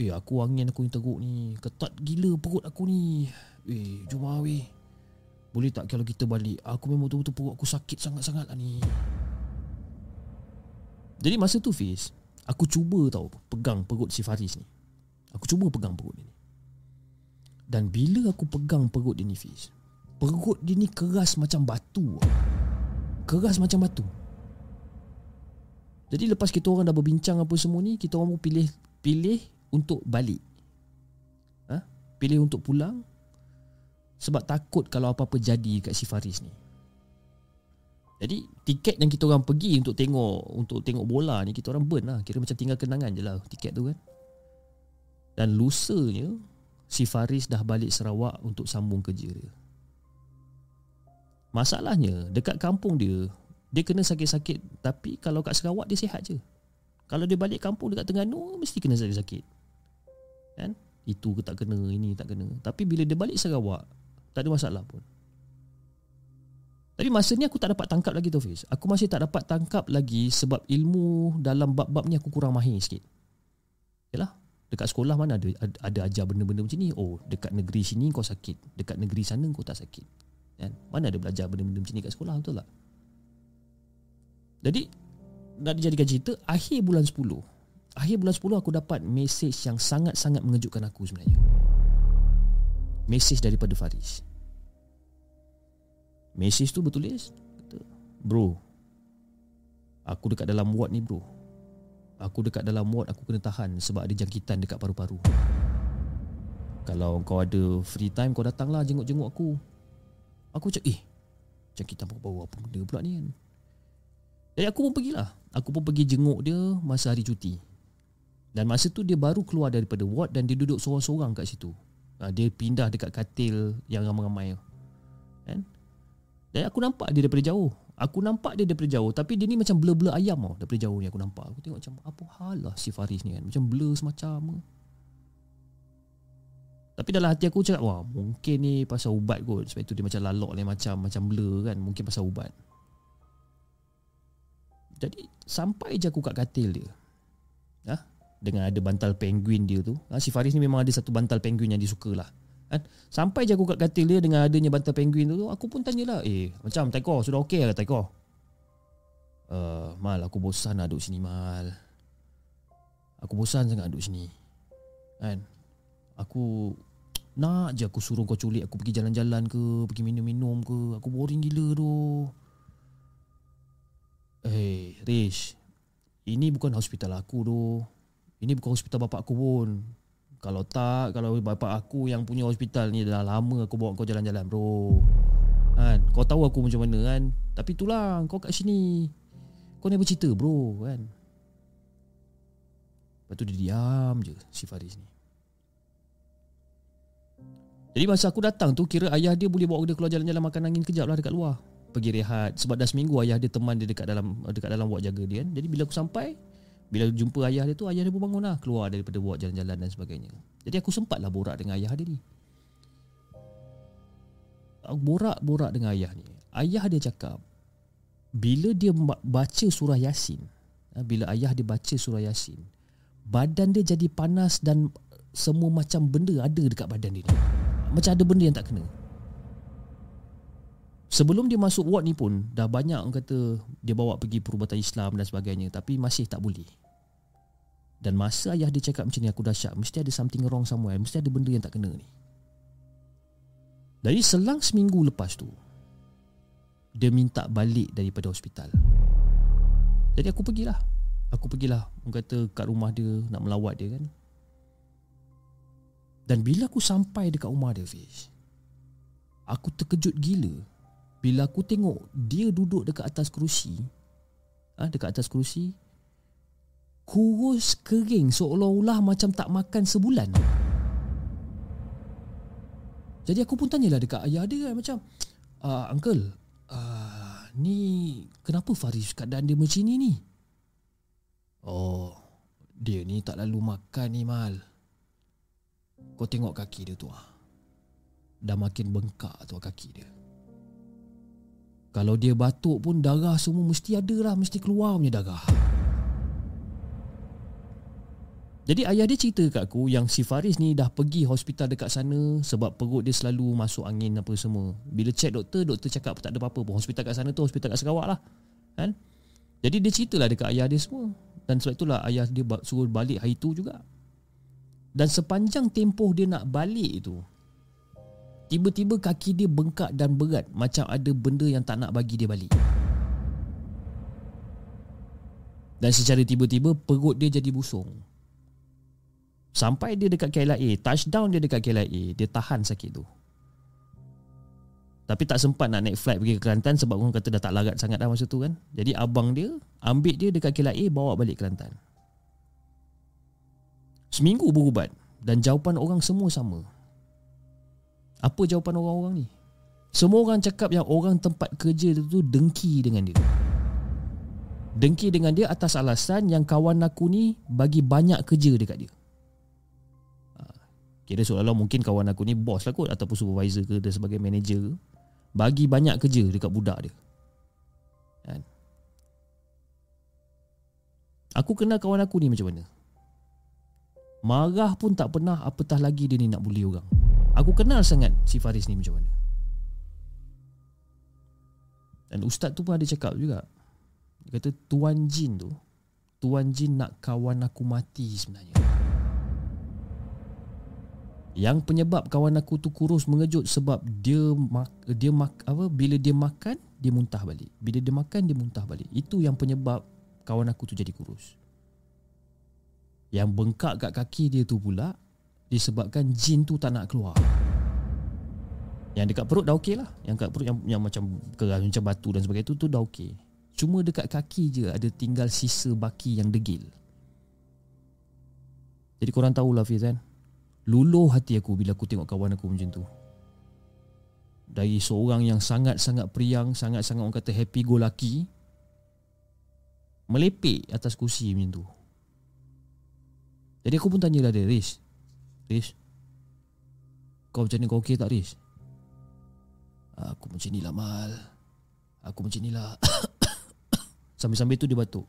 [SPEAKER 1] Eh aku angin aku ni teruk ni. Ketat gila perut aku ni. Eh jom ah weh. Boleh tak kalau kita balik? Aku memang betul-betul perut aku sakit sangat-sangat lah ni. Jadi masa tu Fiz aku cuba tau pegang perut si Faris ni. Aku cuba pegang perut dia ni. Dan bila aku pegang perut dia ni Fiz perut dia ni keras macam batu Keras macam batu. Jadi lepas kita orang dah berbincang apa semua ni Kita orang pun pilih Pilih untuk balik. Ha? Pilih untuk pulang Sebab takut kalau apa-apa jadi kat si Faris ni. Jadi tiket yang kita orang pergi untuk tengok Untuk tengok bola ni Kita orang burn lah. Kira macam tinggal kenangan je lah tiket tu kan. Dan lusanya Si Faris dah balik Sarawak untuk sambung kerja dia Masalahnya dekat kampung dia dia kena sakit-sakit tapi kalau kat Sarawak dia sihat je. Kalau dia balik kampung dekat Terengganu mesti kena sakit-sakit. Kan? Itu ke tak kena, ini tak kena. Tapi bila dia balik Sarawak tak ada masalah pun. Tapi masa ni aku tak dapat tangkap lagi tu Fiz. Aku masih tak dapat tangkap lagi sebab ilmu dalam bab-bab ni aku kurang mahir sikit. Yalah, dekat sekolah mana ada ada ajar benda-benda macam ni. Oh, dekat negeri sini kau sakit, dekat negeri sana kau tak sakit kan? Mana ada belajar benda-benda macam ni kat sekolah betul tak? Jadi nak dijadikan cerita akhir bulan 10. Akhir bulan 10 aku dapat mesej yang sangat-sangat mengejutkan aku sebenarnya. Mesej daripada Faris. Mesej tu bertulis kata, "Bro, aku dekat dalam ward ni, bro. Aku dekat dalam ward aku kena tahan sebab ada jangkitan dekat paru-paru. Kalau kau ada free time kau datanglah jenguk-jenguk aku. Aku cakap eh Macam kita bawa apa benda pula ni kan. Jadi aku pun pergilah. Aku pun pergi jenguk dia masa hari cuti. Dan masa tu dia baru keluar daripada ward Dan dia duduk seorang-seorang kat situ. Ha, Dia pindah dekat katil yang ramai-ramai Kan? Dan aku nampak dia daripada jauh. Aku nampak dia daripada jauh Tapi dia ni macam blur-blur ayam tau Daripada jauh ni aku nampak. Aku tengok macam Apa hal lah si Faris ni kan? Macam blur semacam Tapi dalam hati aku cakap Wah mungkin ni pasal ubat kot Sebab itu dia macam lalok ni Macam macam blur kan Mungkin pasal ubat Jadi Sampai je aku kat katil dia ha? Dengan ada bantal penguin dia tu ha? Si Faris ni memang ada satu bantal penguin Yang dia suka lah Kan? Sampai je aku kat katil dia dengan adanya bantal penguin tu, aku pun tanyalah, "Eh, macam Taiko sudah okey ke Taiko?" Uh, mal aku bosan nak duduk sini mal. Aku bosan sangat duduk sini. Kan? Aku nak je aku suruh kau culik aku pergi jalan-jalan ke, pergi minum-minum ke. Aku boring gila tu. Eh, hey, Rish. Ini bukan hospital aku tu. Ini bukan hospital bapak aku pun. Kalau tak Kalau bapak aku yang punya hospital ni Dah lama aku bawa kau jalan-jalan bro kan? Kau tahu aku macam mana kan Tapi itulah Kau kat sini Kau ni bercerita bro kan Lepas tu dia diam je Si Faris ni Jadi masa aku datang tu Kira ayah dia boleh bawa dia keluar jalan-jalan Makan angin kejap lah dekat luar. Pergi rehat. Sebab dah seminggu ayah dia teman dia dekat dalam Dekat dalam buat jaga dia kan. Jadi bila aku sampai bila jumpa ayah dia tu Ayah dia pun bangun lah. Keluar daripada buat jalan-jalan dan sebagainya. Jadi aku sempat lah borak dengan ayah dia ni. Borak-borak dengan ayah ni. Ayah dia cakap Bila dia baca surah Yasin ha, Bila ayah dia baca surah Yasin Badan dia jadi panas dan Semua macam benda ada dekat badan dia ni Macam ada benda yang tak kena Sebelum dia masuk ward ni pun dah banyak orang kata dia bawa pergi perubatan Islam dan sebagainya tapi masih tak boleh. Dan masa ayah dia cakap macam ni aku dah syak mesti ada something wrong somewhere, mesti ada benda yang tak kena ni. Dari selang seminggu lepas tu dia minta balik daripada hospital. Jadi aku pergilah. Aku pergilah orang kata kat rumah dia nak melawat dia kan. Dan bila aku sampai dekat rumah dia Fish Aku terkejut gila. Bila aku tengok dia duduk dekat atas kerusi ha, dekat atas kerusi kurus kering seolah-olah macam tak makan sebulan. Jadi aku pun tanyalah dekat ayah dia kan, macam uh, uncle uh, ni kenapa Faris keadaan dia macam ni ni? Oh dia ni tak lalu makan ni mal kau tengok kaki dia tu ah. Dah makin bengkak tu kaki dia. Kalau dia batuk pun darah semua mesti ada lah Mesti keluar punya darah. Jadi ayah dia cerita kat aku Yang si Faris ni dah pergi hospital dekat sana Sebab perut dia selalu masuk angin apa semua. Bila check doktor Doktor cakap tak ada apa-apa pun. Hospital kat sana tu hospital kat Sarawak lah. Kan? Jadi dia ceritalah dekat ayah dia semua. Dan sebab itulah ayah dia suruh balik hari tu juga Dan sepanjang tempoh dia nak balik tu Tiba-tiba kaki dia bengkak dan berat Macam ada benda yang tak nak bagi dia balik. Dan secara tiba-tiba perut dia jadi busung. Sampai dia dekat KLIA Touchdown dia dekat KLIA Dia tahan sakit tu. Tapi tak sempat nak naik flight pergi ke Kelantan Sebab orang kata dah tak larat sangat dah masa tu kan. Jadi abang dia Ambil dia dekat KLIA Bawa balik Kelantan Seminggu berubat Dan jawapan orang semua sama apa jawapan orang-orang ni? Semua orang cakap yang orang tempat kerja tu dengki dengan dia. Dengki dengan dia atas alasan yang kawan aku ni bagi banyak kerja dekat dia. Ha, kira seolah-olah mungkin kawan aku ni bos lah kot Ataupun supervisor ke Dia sebagai manager ke Bagi banyak kerja dekat budak dia kan? Aku kenal kawan aku ni macam mana Marah pun tak pernah Apatah lagi dia ni nak bully orang Aku kenal sangat si Faris ni macam mana Dan ustaz tu pun ada cakap juga Dia kata Tuan Jin tu Tuan Jin nak kawan aku mati sebenarnya yang penyebab kawan aku tu kurus mengejut sebab dia mak, dia mak, apa bila dia makan dia muntah balik. Bila dia makan dia muntah balik. Itu yang penyebab kawan aku tu jadi kurus. Yang bengkak kat kaki dia tu pula disebabkan jin tu tak nak keluar. Yang dekat perut dah okey lah. Yang dekat perut yang, yang macam keras macam batu dan sebagainya tu tu dah okey. Cuma dekat kaki je ada tinggal sisa baki yang degil. Jadi korang tahulah Fiz kan. Luluh hati aku bila aku tengok kawan aku macam tu. Dari seorang yang sangat-sangat periang Sangat-sangat orang kata happy go lucky Melepek atas kursi macam tu Jadi aku pun tanyalah dia Riz Riz Kau macam ni kau okey tak Riz Aku macam ni lah Mal. Aku macam ni lah. Sambil-sambil tu dia batuk.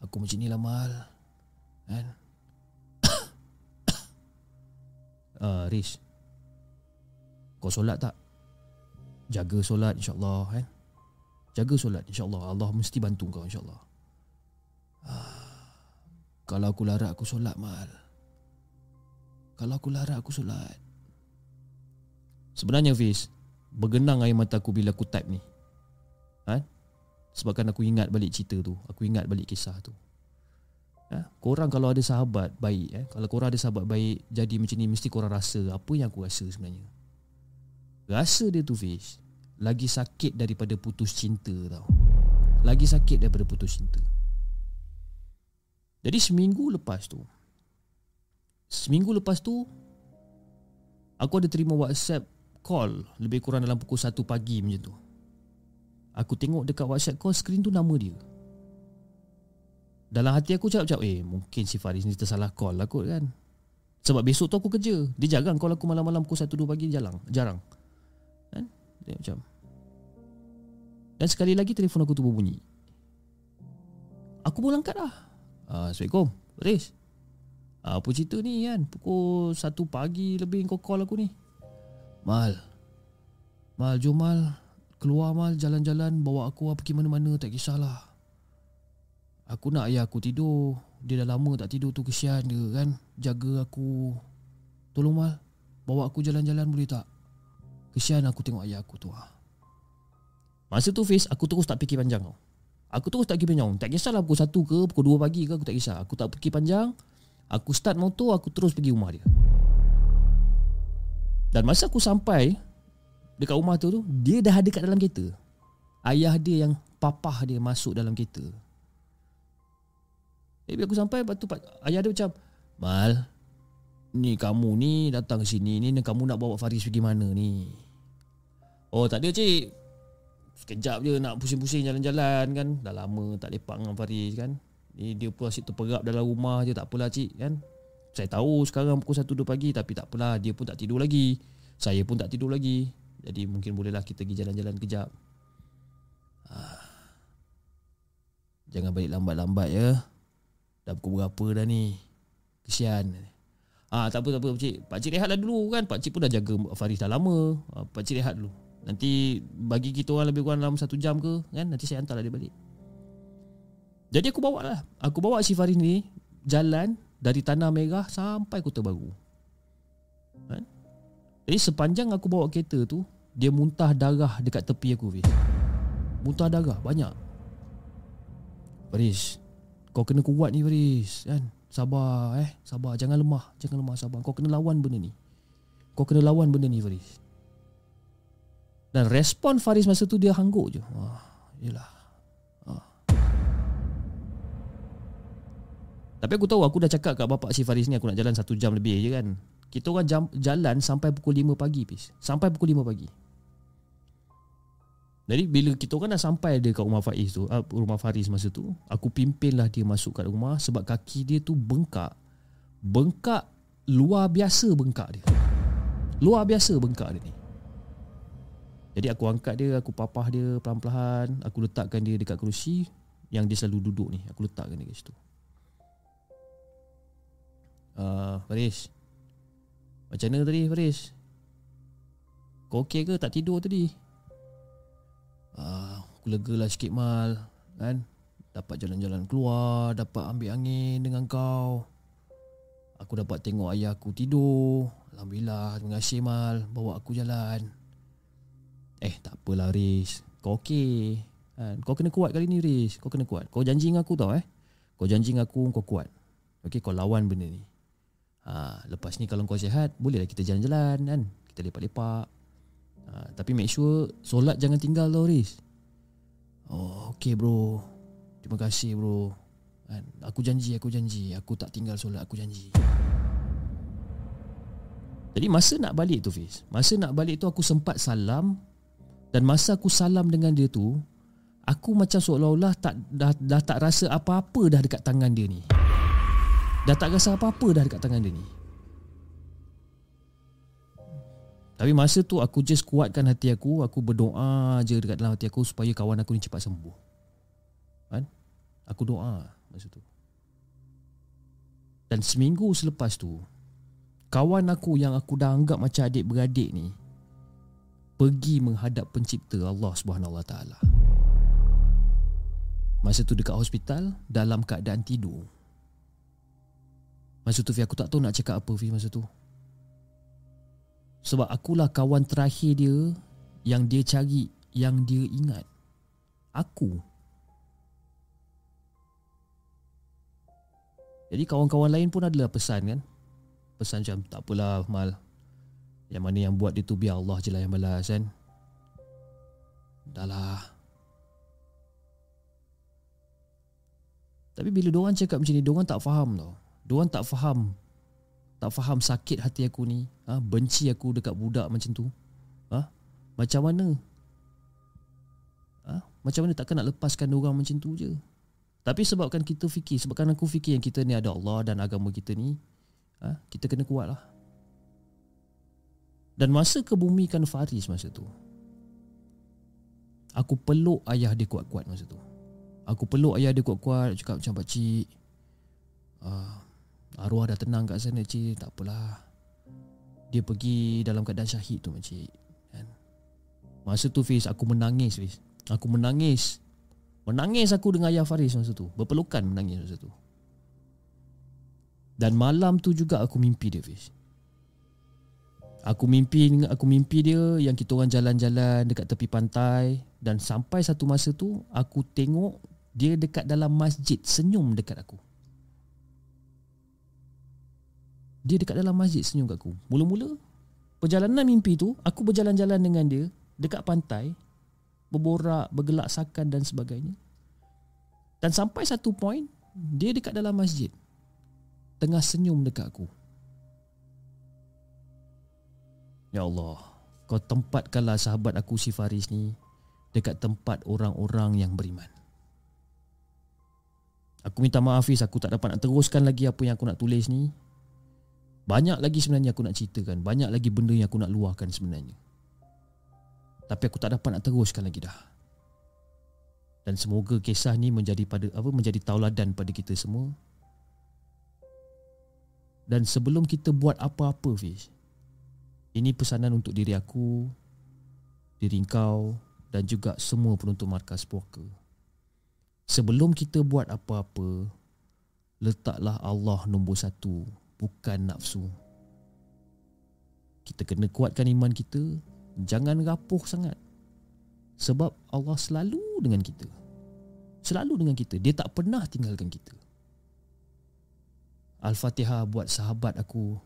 [SPEAKER 1] Aku macam ni lah Mal. Kan? Uh, Riz Kau solat tak? Jaga solat insyaAllah kan? Jaga solat insyaAllah. Allah mesti bantu kau insyaAllah. Uh, Kalau aku larat aku solat Mal. Kalau aku larat aku solat. Sebenarnya Fiz Bergenang air mata aku bila aku type ni. Ha? Sebabkan aku ingat balik cerita tu. Aku ingat balik kisah tu. Ha? Korang kalau ada sahabat baik eh? Kalau korang ada sahabat baik Jadi macam ni Mesti korang rasa Apa yang aku rasa sebenarnya. Rasa dia tu Fiz Lagi sakit daripada putus cinta tau. Lagi sakit daripada putus cinta Jadi seminggu lepas tu Seminggu lepas tu Aku ada terima WhatsApp call lebih kurang dalam pukul 1 pagi macam tu. Aku tengok dekat WhatsApp call screen tu nama dia. Dalam hati aku cakap-cakap Eh mungkin si Faris ni tersalah call lah kot kan Sebab besok tu aku kerja Dia jarang call aku malam-malam pukul 1-2 pagi Jarang Jarang kan? Dia macam Dan sekali lagi telefon aku tu berbunyi Aku pun angkat lah uh, Assalamualaikum Faris uh, Apa cerita ni kan Pukul 1 pagi lebih kau call aku ni. Mal. Mal jom Mal. Keluar Mal. Jalan-jalan Bawa aku pergi mana-mana. Tak kisahlah. Aku nak ayah aku tidur. Dia dah lama tak tidur tu kesian dia kan? Jaga aku. Tolong Mal. Bawa aku jalan-jalan boleh tak? Kesian aku tengok ayah aku tu ha. Masa tu Fiz Aku terus tak fikir panjang tau Aku terus tak fikir panjang Tak kisahlah pukul 1 ke Pukul 2 pagi ke Aku tak kisah Aku tak fikir panjang Aku start motor Aku terus pergi rumah dia dan masa aku sampai dekat rumah tu tu, dia dah ada kat dalam kereta. Ayah dia yang papah dia masuk dalam kereta. Eh, bila aku sampai, lepas tu ayah dia macam, Mal, ni kamu ni datang ke sini ni, kamu nak bawa Faris pergi mana ni? Oh, tak ada cik. Sekejap je nak pusing-pusing jalan-jalan kan. Dah lama tak lepak dengan Faris kan. Ni dia pun asyik terperap dalam rumah je, tak apalah cik kan. Saya tahu sekarang pukul 1-2 pagi Tapi tak apalah Dia pun tak tidur lagi Saya pun tak tidur lagi Jadi mungkin bolehlah kita pergi jalan-jalan kejap ah. Jangan balik lambat-lambat ya Dah pukul berapa dah ni Kesian Ah tak apa tak apa pakcik. Pakcik rehatlah dulu kan. Pakcik pun dah jaga Faris dah lama. Ah, pakcik rehat dulu. Nanti bagi kita orang lebih kurang dalam satu jam ke kan nanti saya hantarlah dia balik. Jadi aku bawa lah. Aku bawa si Faris ni jalan dari Tanah Merah sampai Kota Baru. Kan? Jadi sepanjang aku bawa kereta tu, dia muntah darah dekat tepi aku, Fiz. Muntah darah, banyak. Faris, kau kena kuat ni, Faris. Kan? Sabar, eh. Sabar, jangan lemah. Jangan lemah, sabar. Kau kena lawan benda ni. Kau kena lawan benda ni, Faris. Dan respon Faris masa tu dia hangguk je. Wah, yelah. Tapi aku tahu aku dah cakap kat bapak si Faris ni aku nak jalan satu jam lebih je kan. Kita orang jam, jalan sampai pukul 5 pagi pis. Sampai pukul 5 pagi. Jadi bila kita orang dah sampai dia kat rumah Faiz tu, uh, rumah Faris masa tu, aku pimpinlah dia masuk kat rumah sebab kaki dia tu bengkak. Bengkak luar biasa bengkak dia. Luar biasa bengkak dia ni. Jadi aku angkat dia, aku papah dia pelan-pelan, aku letakkan dia dekat kerusi yang dia selalu duduk ni. Aku letakkan dia kat situ. Uh, Faris. Macam mana tadi Faris? Kau okey ke tak tidur tadi? Uh, Aku lega lah sikit mal. Kan? Dapat jalan-jalan keluar Dapat ambil angin dengan kau. Aku dapat tengok ayah aku tidur. Alhamdulillah Terima kasih mal. Bawa aku jalan Eh tak apalah Riz. Kau okey kan? Kau kena kuat kali ni Riz. Kau kena kuat. Kau janji dengan aku tau eh. Kau janji dengan aku Kau kuat. Okey kau lawan benda ni. Ha, Lepas ni kalau kau sihat Bolehlah kita jalan-jalan kan? Kita lepak-lepak. Ha, Tapi make sure Solat jangan tinggal tau Riz. Oh okay bro. Terima kasih bro. Kan? Aku janji Aku janji. Aku tak tinggal solat Aku janji. Jadi masa nak balik tu Fiz? Masa nak balik tu aku sempat salam Dan masa aku salam dengan dia tu Aku macam seolah-olah tak, dah, dah tak rasa apa-apa dah dekat tangan dia ni. Dah tak rasa apa-apa dah dekat tangan dia ni. Tapi masa tu aku just kuatkan hati aku Aku berdoa je dekat dalam hati aku Supaya kawan aku ni cepat sembuh. Kan? Aku doa masa tu. Dan seminggu selepas tu Kawan aku yang aku dah anggap macam adik-beradik ni Pergi menghadap pencipta Allah Subhanahu Taala. Masa tu dekat hospital Dalam keadaan tidur. Masa tu Fi aku tak tahu nak cakap apa Fi masa tu. Sebab akulah kawan terakhir dia Yang dia cari Yang dia ingat. Aku. Jadi kawan-kawan lain pun adalah pesan kan? Pesan macam tak apalah Mal Yang mana yang buat dia tu biar Allah je lah yang balas kan? Dah lah. Tapi bila diorang cakap macam ni Diorang tak faham tau. Diorang tak faham. Tak faham sakit hati aku ni. Ha? Benci aku dekat budak macam tu. Ha? Macam mana? Ha? Macam mana takkan nak lepaskan orang macam tu je? Tapi sebabkan kita fikir Sebabkan aku fikir yang kita ni ada Allah Dan agama kita ni ha? Kita kena kuat lah Dan masa kebumikan Faris masa tu Aku peluk ayah dia kuat-kuat masa tu. Aku peluk ayah dia kuat-kuat Cakap macam pakcik uh, Arwah dah tenang kat sana cik. Tak apalah. Dia pergi dalam keadaan syahid tu cik. Kan? Masa tu Fiz aku menangis Fiz. Aku menangis. Menangis aku dengan ayah Faris masa tu. Berpelukan menangis masa tu. Dan malam tu juga aku mimpi dia Fiz Aku mimpi aku mimpi dia yang kita orang jalan-jalan dekat tepi pantai dan sampai satu masa tu aku tengok dia dekat dalam masjid senyum dekat aku. Dia dekat dalam masjid senyum kat aku. Mula-mula Perjalanan mimpi tu Aku berjalan-jalan dengan dia Dekat pantai Berborak Bergelak sakan dan sebagainya. Dan sampai satu point Dia dekat dalam masjid Tengah senyum dekat aku Ya Allah Kau tempatkanlah sahabat aku si Faris ni Dekat tempat orang-orang yang beriman. Aku minta maaf Fiz Aku tak dapat nak teruskan lagi Apa yang aku nak tulis ni. Banyak lagi sebenarnya aku nak ceritakan. Banyak lagi benda yang aku nak luahkan sebenarnya. Tapi aku tak dapat nak teruskan lagi dah. Dan semoga kisah ni menjadi pada apa menjadi tauladan pada kita semua. Dan sebelum kita buat apa-apa Fiz Ini pesanan untuk diri aku Diri kau Dan juga semua penonton markas puaka Sebelum kita buat apa-apa Letaklah Allah nombor satu bukan nafsu. Kita kena kuatkan iman kita, jangan rapuh sangat. Sebab Allah selalu dengan kita. Selalu dengan kita. Dia tak pernah tinggalkan kita. Al-Fatihah buat sahabat aku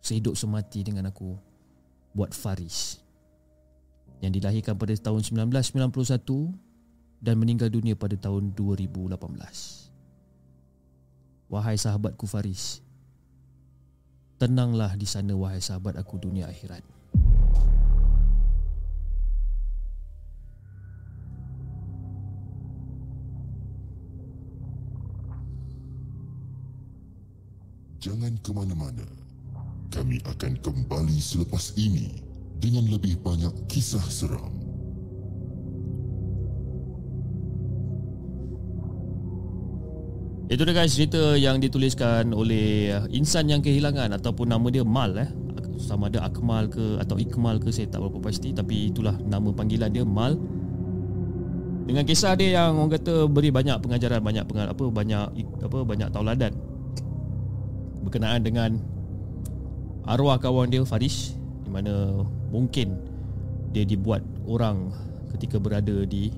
[SPEAKER 1] sehidup semati dengan aku buat Faris yang dilahirkan pada tahun 1991 dan meninggal dunia pada tahun 2018. Wahai sahabatku Faris, Tenanglah di sana wahai sahabat aku dunia akhirat.
[SPEAKER 3] Jangan ke mana-mana. Kami akan kembali selepas ini dengan lebih banyak kisah seram.
[SPEAKER 1] Itu dia guys cerita yang dituliskan oleh uh, insan yang kehilangan ataupun nama dia Mal eh. Sama ada Akmal ke atau Ikmal ke saya tak berapa pasti tapi itulah nama panggilan dia Mal. Dengan kisah dia yang orang kata beri banyak pengajaran, banyak pengal apa banyak apa banyak tauladan berkenaan dengan arwah kawan dia Faris di mana mungkin dia dibuat orang ketika berada di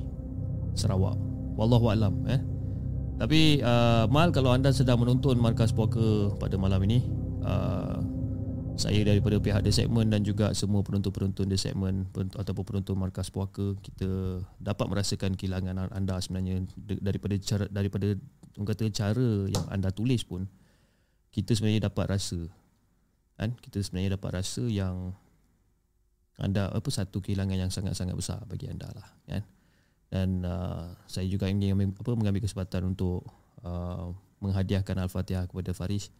[SPEAKER 1] Sarawak. Wallahu alam eh. Tapi uh, Mal kalau anda sedang menonton Markas Puaka pada malam ini uh, Saya daripada pihak The Segment dan juga semua penonton-penonton The Segment Ataupun penonton Markas Puaka Kita dapat merasakan kehilangan anda sebenarnya Daripada cara, daripada kata cara yang anda tulis pun Kita sebenarnya dapat rasa kan? Kita sebenarnya dapat rasa yang anda apa satu kehilangan yang sangat-sangat besar bagi anda lah kan? Dan uh, saya juga ingin apa mengambil kesempatan untuk uh, menghadiahkan al-Fatihah kepada Faris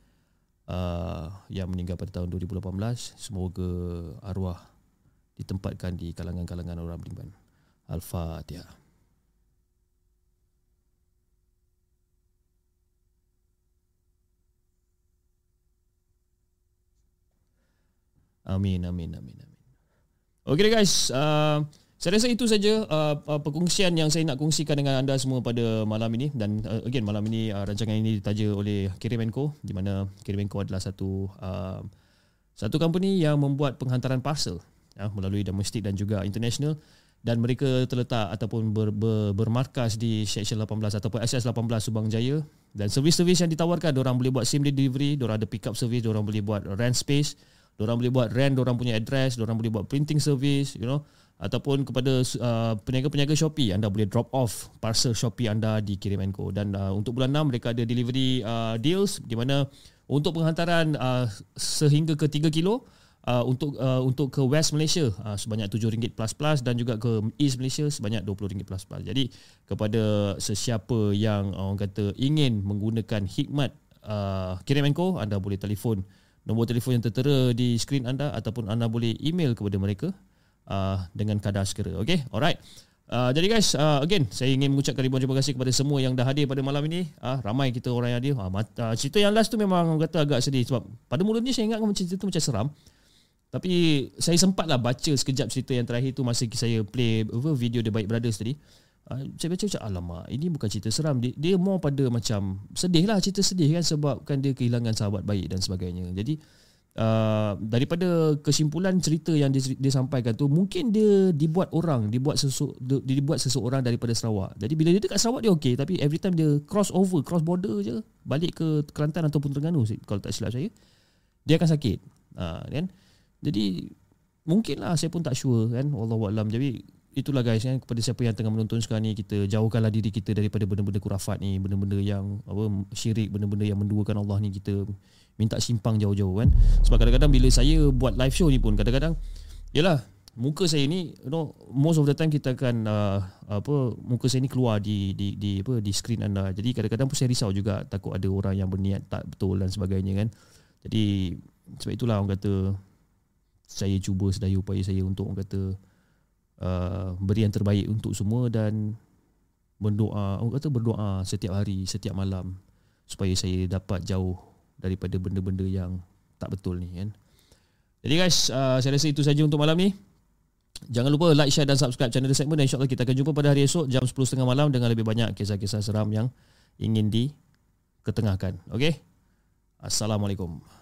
[SPEAKER 1] uh, yang meninggal pada tahun 2018 semoga arwah ditempatkan di kalangan-kalangan orang beriman. al-Fatihah Amin, amin, amin, amin. Okay guys, uh, saya rasa itu saja uh, uh, perkongsian yang saya nak kongsikan dengan anda semua pada malam ini. Dan uh, again malam ini uh, rancangan ini ditaja oleh Kirimenko di mana Kirimenko adalah satu uh, satu company yang membuat penghantaran parcel ya, melalui domestik dan juga international. Dan mereka terletak ataupun ber, ber, bermarkas di Section 18 ataupun SS 18 Subang Jaya. Dan servis-servis yang ditawarkan orang boleh buat same day delivery, orang ada pick up service, orang boleh buat rent space Orang boleh buat rent orang punya address, orang boleh buat printing service, you know, ataupun kepada uh, peniaga-peniaga Shopee anda boleh drop off parcel Shopee anda di Kirim Co dan uh, untuk bulan 6 mereka ada delivery uh, deals di mana untuk penghantaran uh, sehingga ke 3 kilo uh, untuk uh, untuk ke West Malaysia uh, sebanyak RM7 plus plus dan juga ke East Malaysia sebanyak RM20 plus plus. Jadi kepada sesiapa yang uh, orang kata ingin menggunakan hikmat uh, Kirim Co anda boleh telefon nombor telefon yang tertera di skrin anda ataupun anda boleh email kepada mereka uh, dengan kadar segera. Okay, alright. Uh, jadi guys, uh, again saya ingin mengucapkan ribuan terima kasih kepada semua yang dah hadir pada malam ini. Uh, ramai kita orang yang hadir. Uh, uh, cerita yang last tu memang kata agak sedih sebab pada mulanya saya ingat cerita tu macam seram. Tapi saya sempatlah baca sekejap cerita yang terakhir tu masa saya play video The Baik Brothers tadi. Ah, saya baca macam alamak ini bukan cerita seram. Dia, dia more pada macam sedih lah cerita sedih kan sebabkan dia kehilangan sahabat baik dan sebagainya. Jadi uh, daripada kesimpulan cerita yang dia, dia sampaikan tu mungkin dia dibuat orang dibuat sesu, dia dibuat seseorang daripada Sarawak. Jadi bila dia dekat Sarawak dia okey tapi every time dia cross over cross border je balik ke Kelantan ataupun Terengganu kalau tak silap saya dia akan sakit. Uh, kan? Jadi mungkinlah saya pun tak sure kan? Wallahualam jadi itulah guys kan kepada siapa yang tengah menonton sekarang ni kita jauhkanlah diri kita daripada benda-benda kurafat ni benda-benda yang apa syirik benda-benda yang menduakan Allah ni kita minta simpang jauh-jauh kan. Sebab kadang-kadang bila saya buat live show ni pun kadang-kadang yalah muka saya ni you know most of the time kita akan uh, apa muka saya ni keluar di di di apa di screen anda. Jadi kadang-kadang pun saya risau juga takut ada orang yang berniat tak betul dan sebagainya kan. Jadi sebab itulah orang kata saya cuba sedaya upaya saya untuk orang kata Uh, beri yang terbaik untuk semua dan berdoa orang kata berdoa setiap hari setiap malam supaya saya dapat jauh daripada benda-benda yang tak betul ni kan. Jadi guys, uh, saya rasa itu saja untuk malam ni. Jangan lupa like, share dan subscribe channel The Segment dan insyaAllah kita akan jumpa pada hari esok jam 10.30 malam dengan lebih banyak kisah-kisah seram yang ingin diketengahkan. Okay? Assalamualaikum.